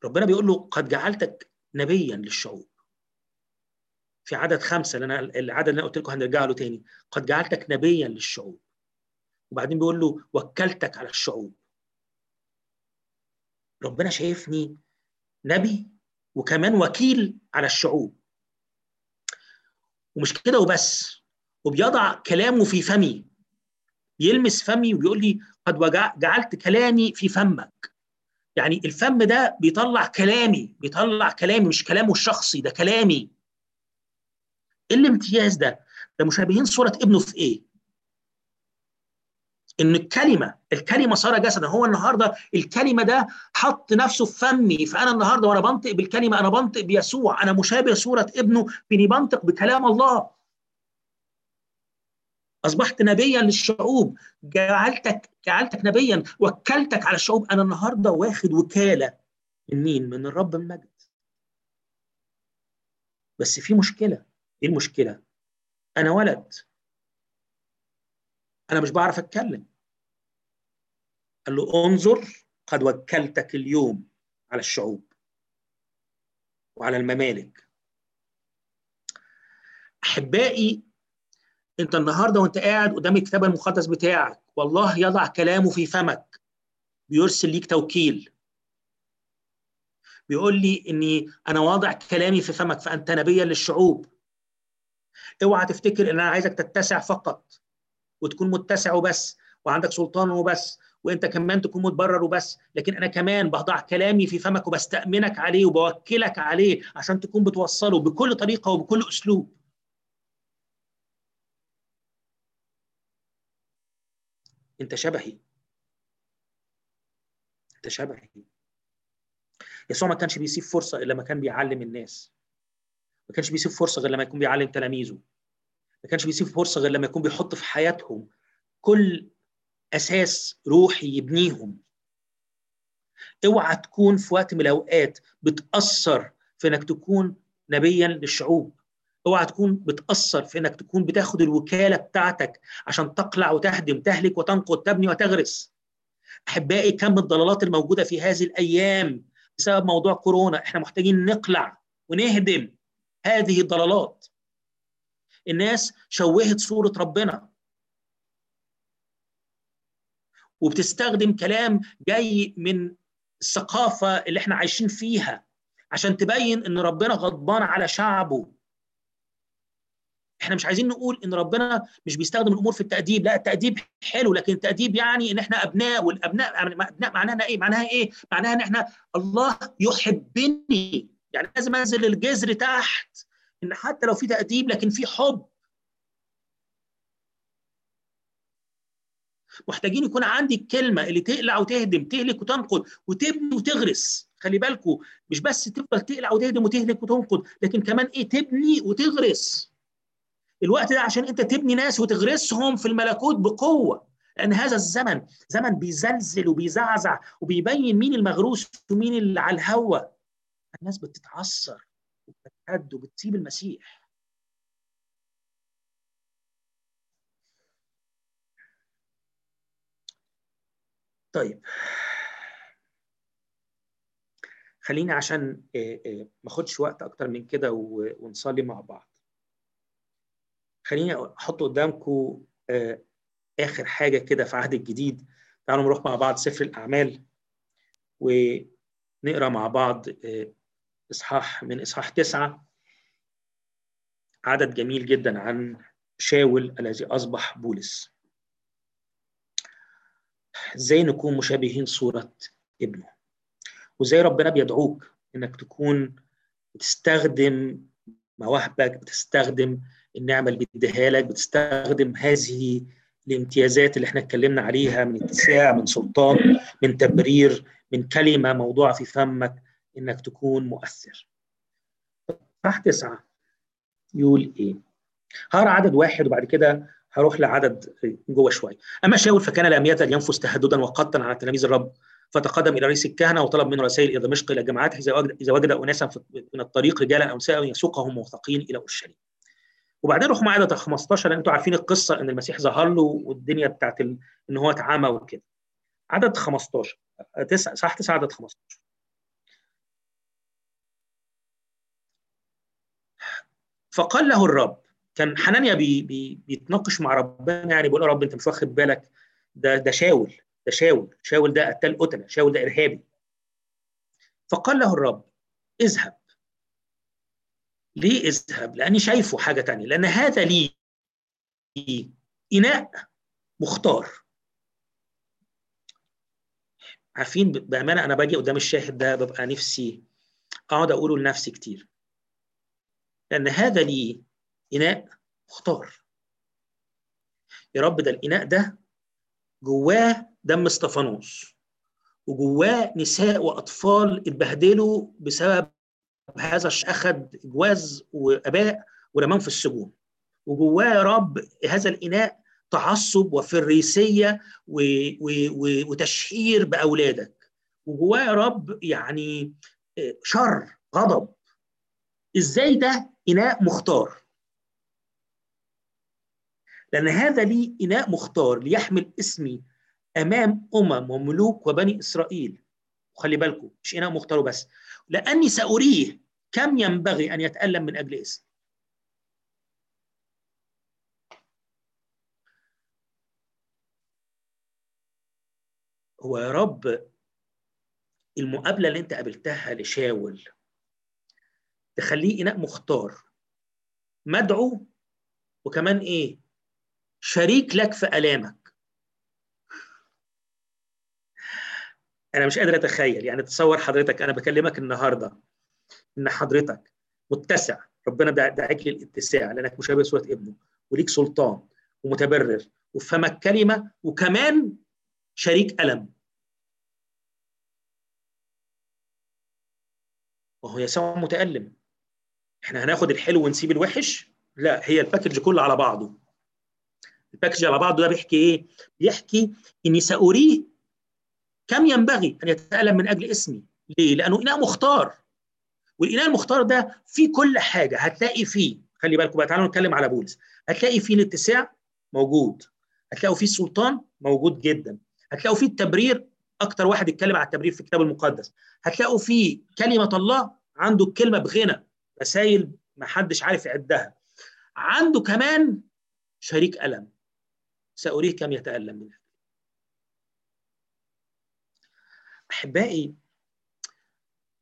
ربنا بيقول له قد جعلتك نبيا للشعوب. في عدد خمسة لأن العدد اللي أنا قلت لكم هنرجع له تاني. قد جعلتك نبيا للشعوب. وبعدين بيقول له وكلتك على الشعوب. ربنا شايفني نبي وكمان وكيل على الشعوب. ومش كده وبس وبيضع كلامه في فمي. يلمس فمي وبيقول لي قد جعلت كلامي في فمك. يعني الفم ده بيطلع كلامي بيطلع كلامي مش كلامه الشخصي ده كلامي. إيه الامتياز ده؟ ده مشابهين صورة ابنه في إيه؟ إن الكلمة الكلمة صار جسدا هو النهارده الكلمة ده حط نفسه في فمي فأنا النهارده وأنا بنطق بالكلمة أنا بنطق بيسوع أنا مشابه صورة ابنه بإني بنطق بكلام الله. أصبحت نبيا للشعوب جعلتك جعلتك نبيا وكلتك على الشعوب. أنا النهارده واخد وكالة من مين من الرب المجد. بس في مشكلة إيه المشكلة؟ أنا ولد. أنا مش بعرف أتكلم. قال له انظر قد وكلتك اليوم على الشعوب وعلى الممالك. أحبائي أنت النهارده وأنت قاعد قدام الكتاب المقدس بتاعك والله يضع كلامه في فمك بيرسل ليك توكيل. بيقول لي إني أنا واضع كلامي في فمك فأنت نبيا للشعوب. اوعى تفتكر إن أنا عايزك تتسع فقط. وتكون متسع وبس وعندك سلطان وبس وانت كمان تكون متبرر وبس. لكن أنا كمان بضع كلامي في فمك وبستأمنك عليه وبوكلك عليه عشان تكون بتوصله بكل طريقة وبكل أسلوب. انت شبهي. انت شبهي. يسوع ما كانش بيسيب فرصة إلا لما كان بيعلم الناس. ما كانش بيسيب فرصة غير لما يكون بيعلم تلاميذه. ما كانش بيسيب فرصة غير لما يكون بيحط في حياتهم كل أساس روحي يبنيهم. اوعى تكون في وقت من الأوقات بتأثر في إنك تكون نبيا للشعوب. اوعى تكون بتأثر في إنك تكون بتاخد الوكالة بتاعتك عشان تقلع وتهدم تهلك وتنقض تبني وتغرس. أحبائي كم الضلالات الموجودة في هذه الأيام بسبب موضوع كورونا؟ إحنا محتاجين نقلع ونهدم هذه الضلالات. الناس شوهت صورة ربنا. وبتستخدم كلام جاي من الثقافة اللي إحنا عايشين فيها عشان تبين إن ربنا غضبان على شعبه. إحنا مش عايزين نقول إن ربنا مش بيستخدم الأمور في التأديب. لا التأديب حلو لكن التأديب يعني إن إحنا أبناء والأبناء أبناء معناها إيه؟ معناها إيه؟ معناها إن إحنا الله يحبني. يعني لازم أنزل الجذر تحت. إن حتى لو في تأديب لكن في حب. محتاجين يكون عندي الكلمة اللي تقلع وتهدم تهلك وتنقض وتبني وتغرس. خلي بالكم مش بس تفضل تقلع وتهدم وتهلك وتنقض لكن كمان إيه؟ تبني وتغرس. الوقت ده عشان أنت تبني ناس وتغرسهم في الملكوت بقوة لأن هذا الزمن زمن بيزلزل وبيزعزع وبيبين مين المغروس ومين اللي على الهوا. الناس بتتعثر. وبتتهد وبتسيب المسيح. طيب. خليني عشان ما اخدش وقت أكتر من كده ونصلي مع بعض. خليني أحط قدامكم آخر حاجة كده في عهد الجديد. تعالوا نروح مع بعض سفر الأعمال ونقرأ مع بعض إصحاح من إصحاح تسعة عدد جميل جدا عن شاول الذي أصبح بولس. إزاي نكون مشابهين صورة ابنه؟ وإزاي ربنا بيدعوك إنك تكون بتستخدم مواهبك بتستخدم النعمة اللي بيديها لك بتستخدم هذه الامتيازات اللي إحنا اتكلمنا عليها من اتساع من سلطان من تبرير من كلمة موضوعه في فمك. إنك تكون مؤثر. صح تسعه يقول إيه؟ هقرأ عدد واحد وبعد كده هروح لعدد جوه شوية. أما شاول فكان لم يزل ينفس تهددا وقتا على تلاميذ الرب فتقدم إلى رئيس الكهنة وطلب منه رسائل إلى دمشق إلى جماعته إذا وجد اناسا من الطريق رجالا أو نساء يسوقهم موثقين إلى أورشليم. وبعدين روحوا معايا عدد 15 لأن أنتوا عارفين القصة إن المسيح ظهر له والدنيا بتاعت. إن هو اتعمى وكده عدد 15 تسعة صح 9 عدد 15 فقال له الرب كان حنانيا بي بي بيتناقش مع ربنا يعني بيقول يا رب انت مش واخد بالك ده ده شاول ده شاول شاول ده قتال قتلة شاول ده إرهابي. فقال له الرب اذهب. ليه اذهب؟ لأني شايفه حاجة تانية لأن هذا لي إناء مختار. عارفين بأمانة أنا باجي قدام الشاهد ده ببقى نفسي أقعد أقوله لنفسي كتير. لأن هذا لي إناء مختار. يا رب ده الإناء ده جواه دم استفانوس وجواه نساء وأطفال اتبهدلوا بسبب هذا اخذ جواز وأباء ورماهم في السجون. وجواه يا رب هذا الإناء تعصب وفريسية و... و... و... وتشهير بأولادك. وجواه يا رب يعني شر غضب. إزاي ده إناء مختار؟ لأن هذا لي إناء مختار ليحمل اسمي أمام أمم وملوك وبني إسرائيل. وخلي بالكم مش إناء مختار بس لأني سأريه كم ينبغي أن يتألم من أجل اسمي. هو يا رب المقابلة اللي أنت قابلتها لشاول تخليه إناء مختار. مدعو وكمان إيه؟ شريك لك في ألامك. أنا مش قادر أتخيل. يعني تصور حضرتك أنا بكلمك النهارده إن حضرتك متسع. ربنا دعاك للاتساع لأنك مشابه صوره ابنه وليك سلطان ومتبرر وفمك كلمة وكمان شريك الم وهو يسوع متألم. إحنا هناخد الحلو ونسيب الوحش؟ لا هي ال package كله على بعضه. ال package على بعضه ده بيحكي إيه؟ بيحكي إني سأريه كم ينبغي أن يتألم من أجل اسمي. ليه؟ لأنه إناء مختار. والإناء المختار ده فيه كل حاجة. هتلاقي فيه خلي بالكم بقى تعالوا نتكلم على بولس. هتلاقي فيه الاتساع موجود. هتلاقوا فيه السلطان موجود جدا. هتلاقوا فيه التبرير أكتر واحد يتكلم على التبرير في الكتاب المقدس. هتلاقوا فيه كلمة الله عنده الكلمة بغنى. رسائل ما حدش عارف يعدها. عنده كمان شريك ألم. سأريه كم يتألم منها أحبائي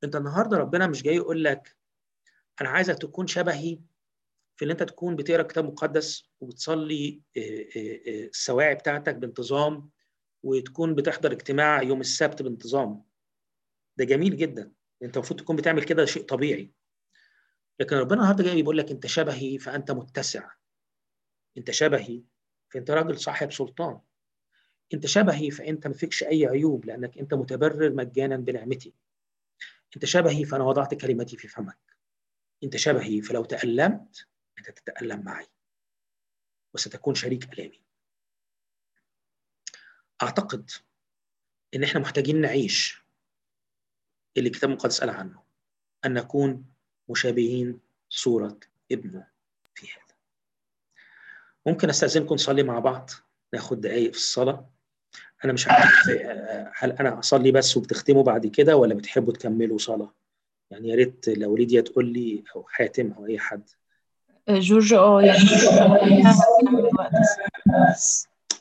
أنت النهارده ربنا مش جاي يقول لك أنا عايزك تكون شبهي في ان أنت تكون بتقرأ كتاب مقدس وبتصلي السواعي بتاعتك بانتظام وتكون بتحضر اجتماع يوم السبت بانتظام. ده جميل جدا. أنت المفروض تكون بتعمل كده شيء طبيعي. لكن ربنا النهارده جاي بيقول لك انت شبهي فأنت متسع. انت شبهي فأنت راجل صاحب سلطان. انت شبهي فأنت ما فيكش أي عيوب لأنك أنت متبرر مجانا بنعمتي. انت شبهي فأنا وضعت كلمتي في فمك. انت شبهي فلو تألمت أنت تتألم معي. وستكون شريك ألامي. أعتقد إن إحنا محتاجين نعيش اللي الكتاب المقدس قال عنه. أن نكون مشابهين صورة ابنه في هذا. ممكن أستأذنكم نصلي مع بعض؟ ناخد دقايق في الصلاة؟ أنا مش عارف هل أنا أصلي بس وبتختموا بعد كده ولا بتحبوا تكملوا صلاة؟ يعني يا ريت لو ليديا تقول لي أو حاتم أو أي حد. جورج آه يعني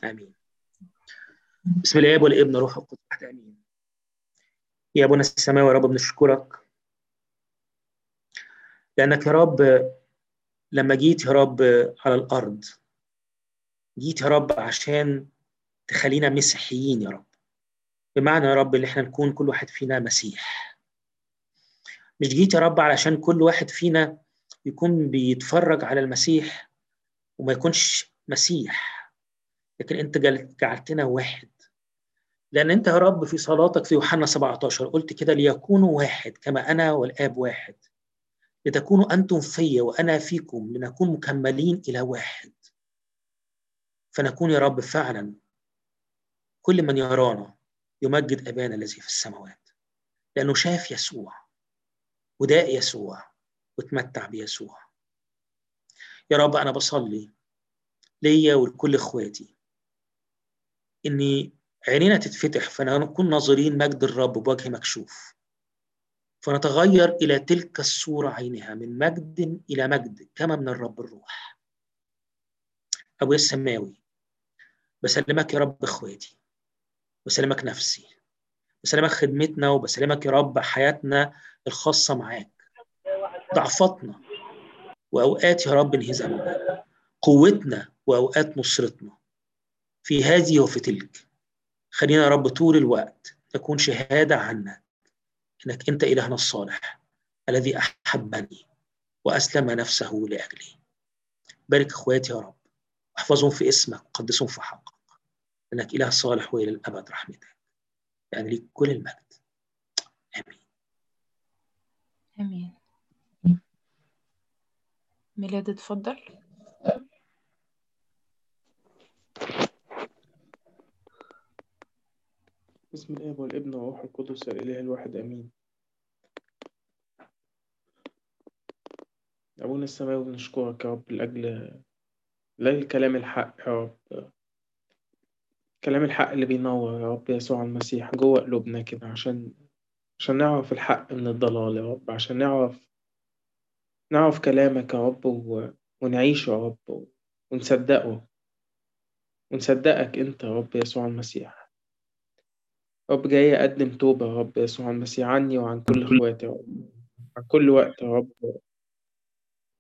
آمين. بسم الله الاب والابن روح القدس. آمين. يا أبونا السماوي يا رب بنشكرك لأنك يا رب لما جيت يا رب على الأرض جيت يا رب عشان تخلينا مسيحيين يا رب بمعنى يا رب إن إحنا نكون كل واحد فينا مسيح. مش جيت يا رب علشان كل واحد فينا يكون بيتفرج على المسيح وما يكونش مسيح لكن أنت جعلتنا واحد. لأن أنت يا رب في صلاتك في يوحنا 17 قلت كده ليكونوا واحد كما أنا والآب واحد. لتكونوا أنتم في وأنا فيكم لنكون مكملين إلى واحد. فنكون يا رب فعلا كل من يرانا يمجد أبانا الذي في السماوات. لأنه شاف يسوع وداء يسوع وتمتع بيسوع. يا رب أنا بصلي ليا ولكل إخواتي إني عينينا تتفتح فنكون ناظرين مجد الرب بوجه مكشوف. فنتغير إلى تلك الصورة عينها من مجد إلى مجد كما من الرب الروح. ابويا السماوي بسلمك يا رب إخواتي بسلمك نفسي بسلمك خدمتنا وبسلمك يا رب حياتنا الخاصة معاك ضعفاتنا وأوقات يا رب انهزامنا قوتنا وأوقات نصرتنا في هذه وفي تلك. خلينا يا رب طول الوقت تكون شهادة عنك إنك أنت إلهنا الصالح الذي أحبني وأسلم نفسه لأجلي. بارك إخواتي يا رب. واحفظهم في اسمك وقدسهم في حقك. إنك إله صالح وإلى الأبد رحمتك. يعني ليك كل المجد. آمين. آمين. ميلاد اتفضل. بسم الآب والابن والروح القدس الإله الواحد آمين. أبونا السماوي بنشكرك يا رب لأجل لأجل كلام الحق يا رب. كلام الحق اللي بينور يا رب يسوع المسيح جوه قلوبنا كده عشان عشان نعرف الحق من الضلال يا رب عشان نعرف نعرف كلامك يا رب و... ونعيشه يا رب ونصدقه. ونصدقك أنت يا رب يسوع المسيح. رب جاي أقدم توبة يا رب يسوع المسيح عني وعن كل إخواتي يا رب عن كل وقت يا رب.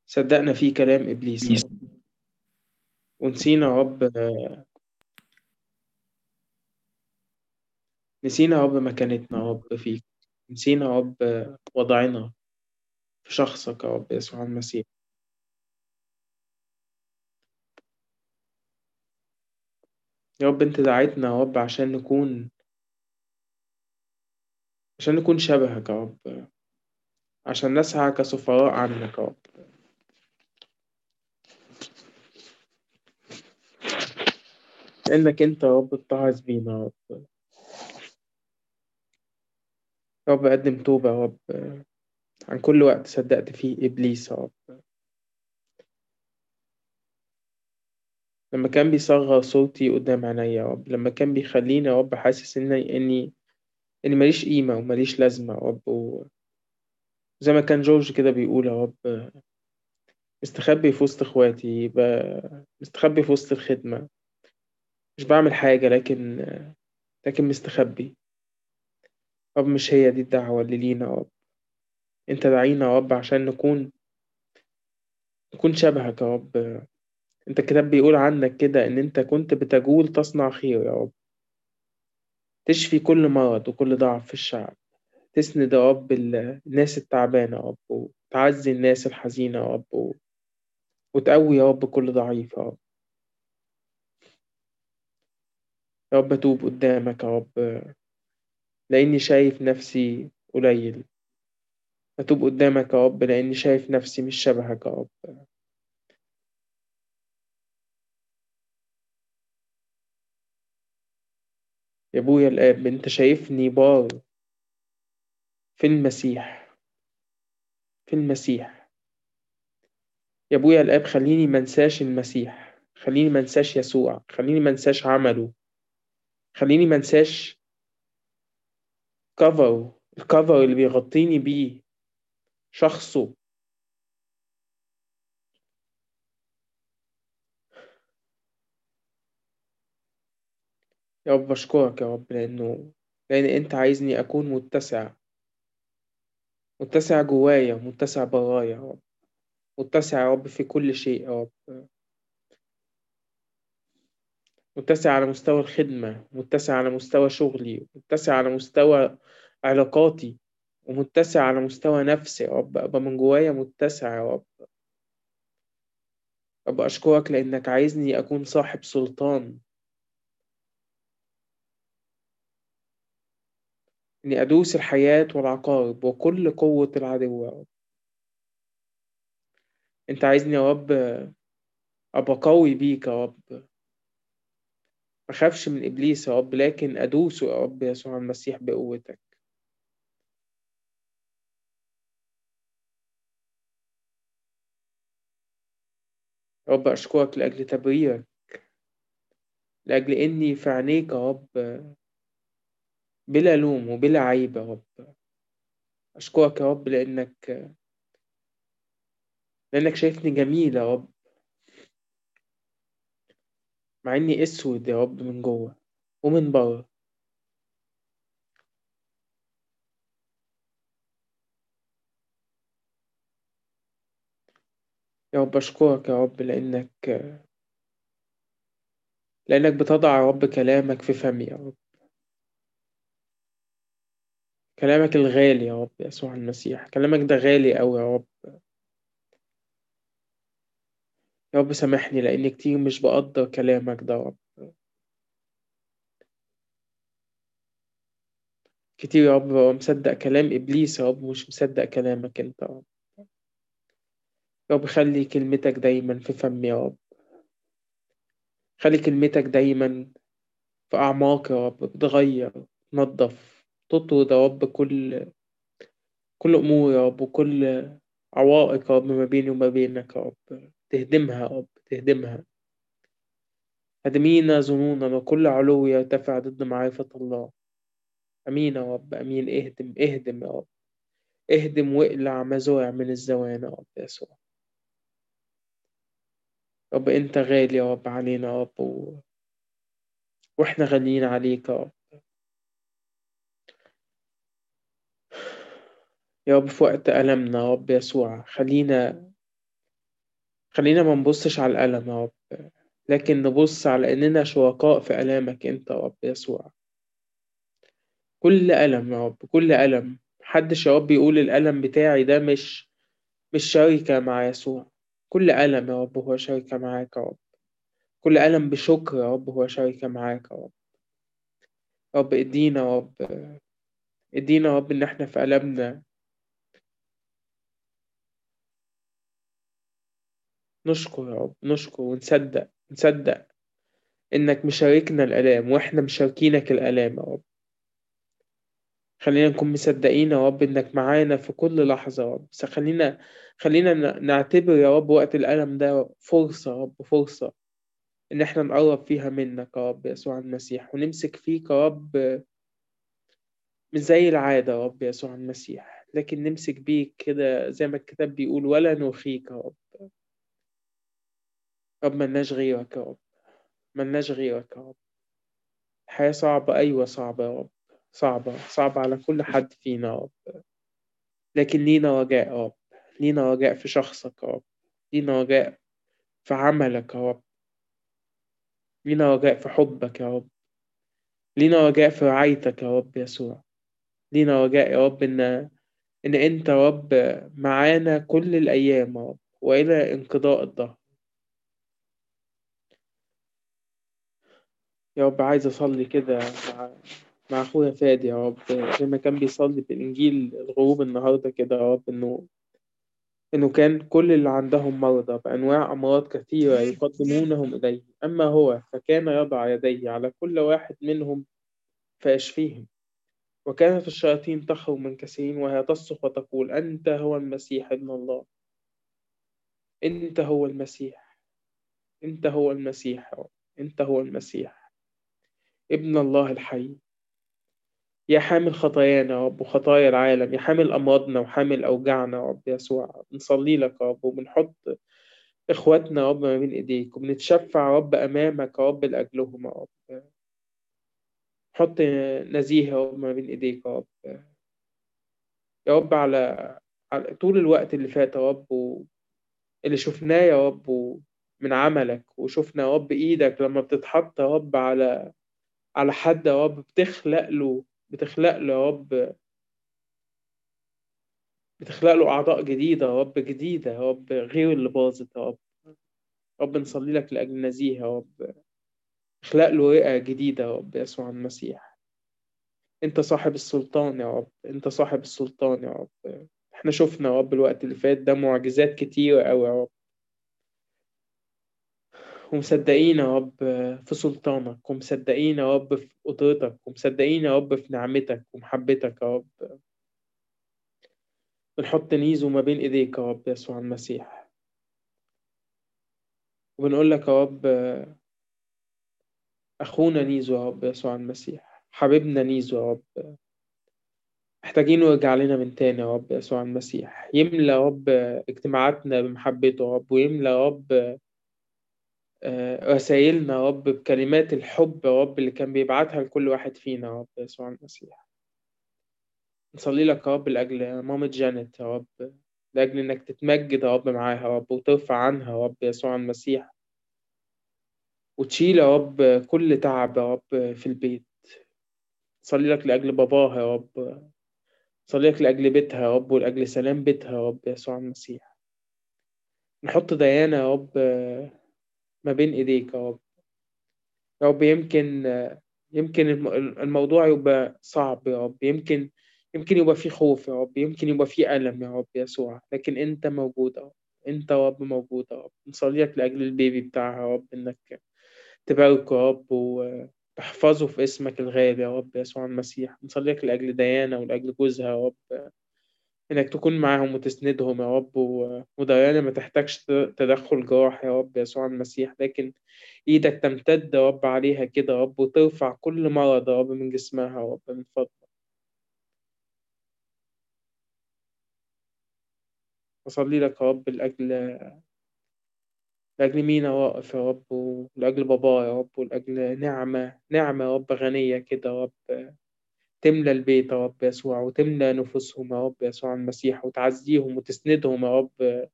صدقنا فيه كلام إبليس يا رب. ونسينا يا رب نسينا يا رب مكانتنا يا رب فيك. نسينا يا رب وضعنا في شخصك يا رب يسوع المسيح. يا رب أنت دعيتنا يا رب عشان نكون عشان نكون شبهك يا رب. عشان نسعى كسفراء عنك يا رب. لأنك أنت يا رب اتعظ بينا يا رب. يا رب أقدم توبة يا رب. عن كل وقت صدقت فيه إبليس يا رب. لما كان بيصغر صوتي قدام عينيا يا رب. لما كان بيخليني يا رب حاسس إني إني إني ماليش قيمة وماليش لازمة رب وزي ما كان جورج كده بيقول يا رب مستخبي في وسط إخواتي مستخبي في وسط الخدمة. مش بعمل حاجة لكن لكن مستخبي. رب مش هي دي الدعوة اللي لينا يا رب. انت دعينا يا رب عشان نكون نكون شبهك يا رب. انت الكتاب بيقول عنك كده إن انت كنت بتجول تصنع خير يا رب. تشفي كل مرض وكل ضعف في الشعب. تسند يا رب الناس التعبانة يا رب وتعزي الناس الحزينة يا رب وتقوي يا رب كل ضعيف يا رب. يا رب أتوب قدامك يا رب لأني شايف نفسي قليل. أتوب قدامك يا رب لأني شايف نفسي مش شبهك يا رب. يا أبويا الآب أنت شايفني بار في المسيح في المسيح. يا أبويا الآب خليني منساش المسيح خليني منساش يسوع خليني منساش عمله خليني منساش كفر الكفر اللي بيغطيني بيه شخصه. يا رب بشكرك يا رب لأنه لأن أنت عايزني أكون متسع. متسع جوايا متسع برايا يا رب. متسع يا رب في كل شيء يا رب. متسع على مستوى الخدمة متسع على مستوى شغلي متسع على مستوى علاقاتي ومتسع على مستوى نفسي يا رب. أبقى من جوايا متسع يا رب. أبقى أشكرك لأنك عايزني أكون صاحب سلطان. إني أدوس الحياة والعقارب وكل قوة العدو. يا رب أنت عايزني يا رب أبقى قوي بيك يا رب. مخافش من إبليس يا رب لكن أدوسه يا رب يسوع المسيح بقوتك. يا رب أشكرك لأجل تبريرك لأجل إني في عينيك يا رب. بلا لوم وبلا عيب يا رب أشكرك يا رب لأنك لأنك شايفني جميل يا رب. مع إني أسود يا رب من جوه ومن بره. يا رب أشكرك يا رب لأنك لأنك بتضع يا رب كلامك في فمي يا رب. كلامك الغالي يا رب يسوع المسيح. كلامك ده غالي أوي يا رب. يا رب سامحني لأني كتير مش بقدر كلامك ده يا رب. كتير يا رب مصدق كلام إبليس يا رب مش مصدق كلامك أنت يا رب. يا رب خلي كلمتك دايما في فمي يا رب. خلي كلمتك دايما في أعماق يا رب بتغير تنظف. تطرد يا رب كل كل أمور يا رب وكل عوائق يا رب ما بيني وما بينك يا رب. تهدمها يا رب تهدمها. هدمينا ظنونا وكل علو يرتفع ضد معرفة الله. أمين يا رب أمين. اهدم اهدم يا رب. اهدم واقلع مزارع من الزوان يا رب يسوع. رب أنت غالي يا رب علينا يا رب و... وإحنا غاليين عليك يا رب. يا رب في وقت ألمنا يا رب يسوع خلينا خلينا ما نبصش على الألم يا رب لكن نبص على إننا شركاء في ألامك أنت يا رب يسوع. كل ألم يا رب كل ألم. محدش يا رب يقول الألم بتاعي ده مش مش شركة مع يسوع. كل ألم يا رب هو شركة معاك يا رب. كل ألم بشكر يا رب هو شركة معاك يا رب. يا رب ادينا يا رب ادينا يا رب إن إحنا في ألمنا. نشكر يا رب نشكر ونصدق نصدق إنك مشاركنا الآلام وإحنا مشاركينك الآلام يا رب. خلينا نكون مصدقين يا رب إنك معانا في كل لحظة يا رب. خلينا خلينا نعتبر يا رب وقت الألم ده فرصة يا رب فرصة إن إحنا نقرب فيها منك يا رب يسوع المسيح ونمسك فيك يا رب مش زي العادة يا رب يسوع المسيح. لكن نمسك بيك كده زي ما الكتاب بيقول ولا نخيك يا رب. رب ملناش غيرك يا رب. ملناش غيرك يا رب. الحياة صعبة. أيوة صعبة يا رب. صعبة. صعبة على كل حد فينا يا رب. لكن لينا رجاء يا رب. لينا رجاء في شخصك يا رب. لينا رجاء في عملك يا رب. لينا رجاء في حبك يا رب. لينا رجاء في رعايتك يا رب يسوع. لينا رجاء يا رب إن إن أنت يا رب معانا كل الأيام يا رب. وإلى انقضاء الدهر. يا رب عايز أصلي كده مع مع أخويا فادي يا رب. زي ما كان بيصلي في الإنجيل الغروب النهاردة كده يا رب إنه إنه كان كل اللي عندهم مرضى بأنواع أمراض كثيرة يقدمونهم إليه. أما هو فكان يضع يديه على كل واحد منهم فيشفيهم. وكانت الشياطين تخرج من كثيرين وهي تصرخ وتقول أنت هو المسيح ابن الله. أنت هو المسيح. أنت هو المسيح. أنت هو المسيح. ابن الله الحي يا حامل خطايانا يا رب وخطايا العالم يا حامل أمراضنا وحامل أوجاعنا يا رب يسوع بنصلي لك يا رب وبنحط إخواتنا يا رب ما بين إيديك وبنتشفع يا رب أمامك يا رب لأجلهم يا رب حط نزيه يا رب ما بين إيديك يا رب يا رب على, طول الوقت اللي فات يا رب. اللي شفناه يا رب. من عملك وشفنا يا رب إيدك لما بتتحط يا رب على على حد يا رب بتخلق له بتخلق له يا رب بتخلق له أعضاء جديدة يا رب جديدة يا رب غير اللي باظت يا رب رب نصلي لك لأجل نزيه يا رب اخلق له رئة جديدة يا رب يسوع المسيح. أنت صاحب السلطان يا رب أنت صاحب السلطان يا رب. إحنا شفنا يا رب الوقت اللي فات ده معجزات كتيرة أوي يا رب. ومصدقين يا رب في سلطانك ومصدقين يا رب في قدرتك ومصدقين يا رب في نعمتك ومحبتك يا رب. بنحط نيزو ما بين إيديك يا رب يسوع المسيح. وبنقول لك يا رب أخونا نيزو يا رب يسوع المسيح حبيبنا نيزو يا رب. محتاجينه يرجع لنا من تاني يا رب يسوع المسيح. يملى يا رب اجتماعاتنا بمحبته يا رب ويملى يا رب رسايلنا يا رب بكلمات الحب يا رب اللي كان بيبعتها لكل واحد فينا يا رب يسوع المسيح نصلي لك يا رب لأجل مامة جانيت يا رب لأجل إنك تتمجد يا رب معاها يا رب وترفع عنها يا رب يسوع المسيح وتشيل يا رب كل تعب يا رب في البيت صلي لك لأجل باباها يا رب صلي لك لأجل بيتها يا رب ولأجل سلام بيتها يا رب يسوع المسيح نحط ديانة يا رب ما بين إيديك يا رب. يا رب يمكن يمكن الموضوع يبقى صعب يا رب. يمكن يمكن يبقى فيه خوف يا رب. يمكن يبقى فيه ألم يا رب يسوع. لكن أنت موجود يا رب. أنت يا رب موجود يا رب. نصلي لك لأجل البيبي بتاعها يا رب. إنك تباركه يا رب وتحفظه في اسمك الغالي يا رب يسوع المسيح. نصلي لك لأجل ديانا ولأجل جوزها يا رب. إنك تكون معاهم وتسندهم يا رب وديانا ما تحتاجش تدخل جراح يا رب يسوع المسيح لكن إيدك تمتد يا رب عليها كده يا رب وترفع كل مرض يا رب من جسمها يا رب من فضلك. أصلي لك يا رب لأجل لأجل مينا واقف يا رب ولأجل بابا يا رب ولأجل نعمة نعمة يا رب غنية كده يا رب. تملى البيت يا رب يسوع وتملى نفوسهم يا رب يسوع المسيح وتعزيهم وتسندهم يا رب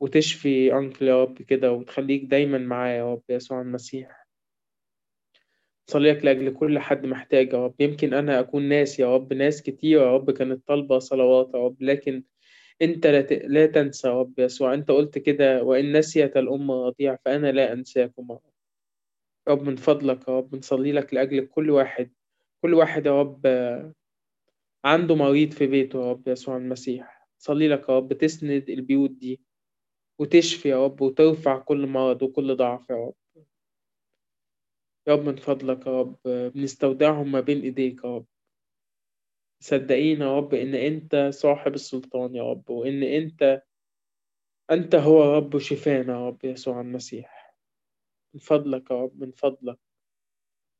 وتشفي أنكل يا رب كده وتخليك دايما معاه يا رب يسوع المسيح. صلي لك لأجل كل حد محتاج يا رب. يمكن أنا أكون ناس يا رب ناس كتير يا رب كانت طالبة صلوات يا رب لكن أنت لا, تنسى يا رب يسوع. أنت قلت كده وإن نسيت الأمة رضيع فأنا لا أنساكم يا رب. رب من فضلك يا رب نصلي لك لأجل كل واحد. كل واحد يا رب عنده مريض في بيته يا رب يسوع المسيح. صلي لك يا رب تسند البيوت دي وتشفي يا رب وترفع كل مرض وكل ضعف يا رب. يا رب من فضلك يا رب بنستودعهم ما بين إيديك يا رب. صدقين يا رب إن أنت صاحب السلطان يا رب وإن أنت أنت هو رب شفانا يا رب يسوع المسيح. من فضلك يا رب من فضلك.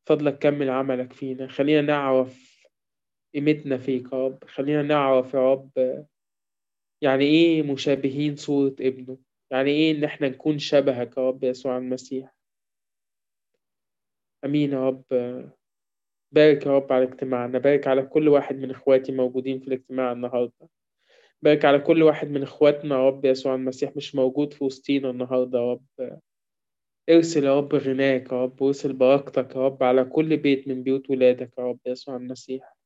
فضلك كمل عملك فينا. خلينا نعرف قيمتنا فيك يا رب. خلينا نعرف يا رب يعني إيه مشابهين صورة ابنه؟ يعني إيه إن إحنا نكون شبهك يا رب يسوع المسيح؟ أمين يا رب. بارك يا رب على اجتماعنا. بارك على كل واحد من إخواتي موجودين في الاجتماع النهاردة. بارك على كل واحد من إخواتنا يا رب يسوع المسيح مش موجود في وسطينا النهاردة يا رب. ارسل يا رب غناك يا رب وارسل بركتك يا رب على كل بيت من بيوت ولادك يا رب يسوع المسيح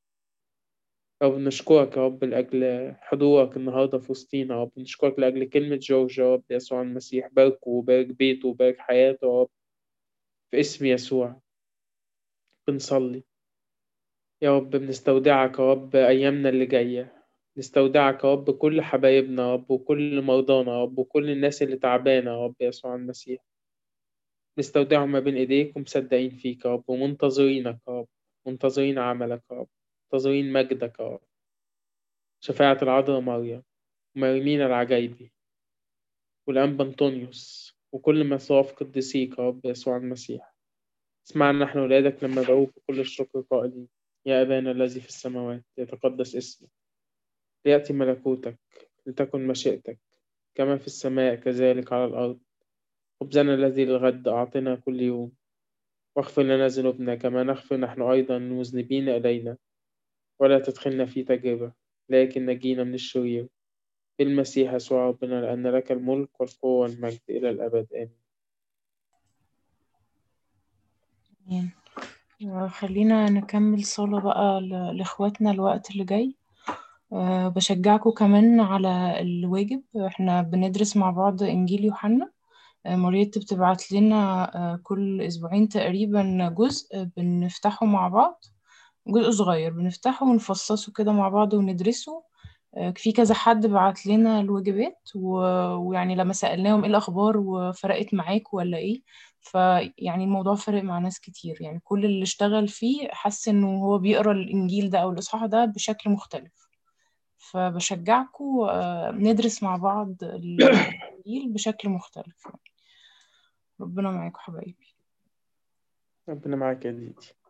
يا رب نشكرك يا رب لأجل حضورك النهاردة في وسطينا يا رب نشكرك لأجل كلمة جورج يا رب يسوع المسيح باركه وبارك بيته وبارك حياته يا رب في اسم يسوع بنصلي يا رب بنستودعك يا رب أيامنا اللي جاية نستودعك يا رب كل حبايبنا يا رب وكل مرضانا يا رب وكل الناس اللي تعبانة يا رب يسوع المسيح نستودعهم ما بين إيديك ومصدقين فيك يا رب ومنتظرينك يا رب منتظرين عملك يا رب منتظرين مجدك يا رب. شفاعة العذراء مريم ومريمين العجايبي والأنبا أنطونيوس وكل مصاف قديسيك يا رب يسوع المسيح. اسمعنا نحن ولادك لما دعوك بكل الشكر قائلين يا أبانا الذي في السماوات يتقدس اسمك. ليأتي ملكوتك لتكن مشيئتك كما في السماء كذلك على الأرض. خبزنا الذي للغد أعطنا كل يوم. واغفر لنا ذنوبنا كما نغفر نحن أيضا المذنبين إلينا. ولا تدخلنا في تجربة لكن نجينا من الشرير. بالمسيح يسوع ربنا لأن لك الملك والقوة والمجد إلى الأبد. آمين. خلينا نكمل صلاة بقى لإخواتنا الوقت اللي جاي. أه بشجعكم كمان على الواجب. إحنا بندرس مع بعض إنجيل يوحنا. مريت بتبعت لنا أه كل أسبوعين تقريبا جزء بنفتحه مع بعض جزء صغير بنفتحه ونفصصه كده مع بعض وندرسه. في كذا حد بعت لنا الواجبات ويعني لما سألناهم إيه الأخبار وفرقت معاك ولا إيه فيعني الموضوع فرق مع ناس كتير. يعني كل اللي اشتغل فيه حس إنه هو بيقرأ الإنجيل ده أو الإصحاح ده بشكل مختلف. فبشجعكم ندرس مع بعض الإنجيل بشكل مختلف. ربنا معاكم حبايبي. ربنا معاك يا ديدي.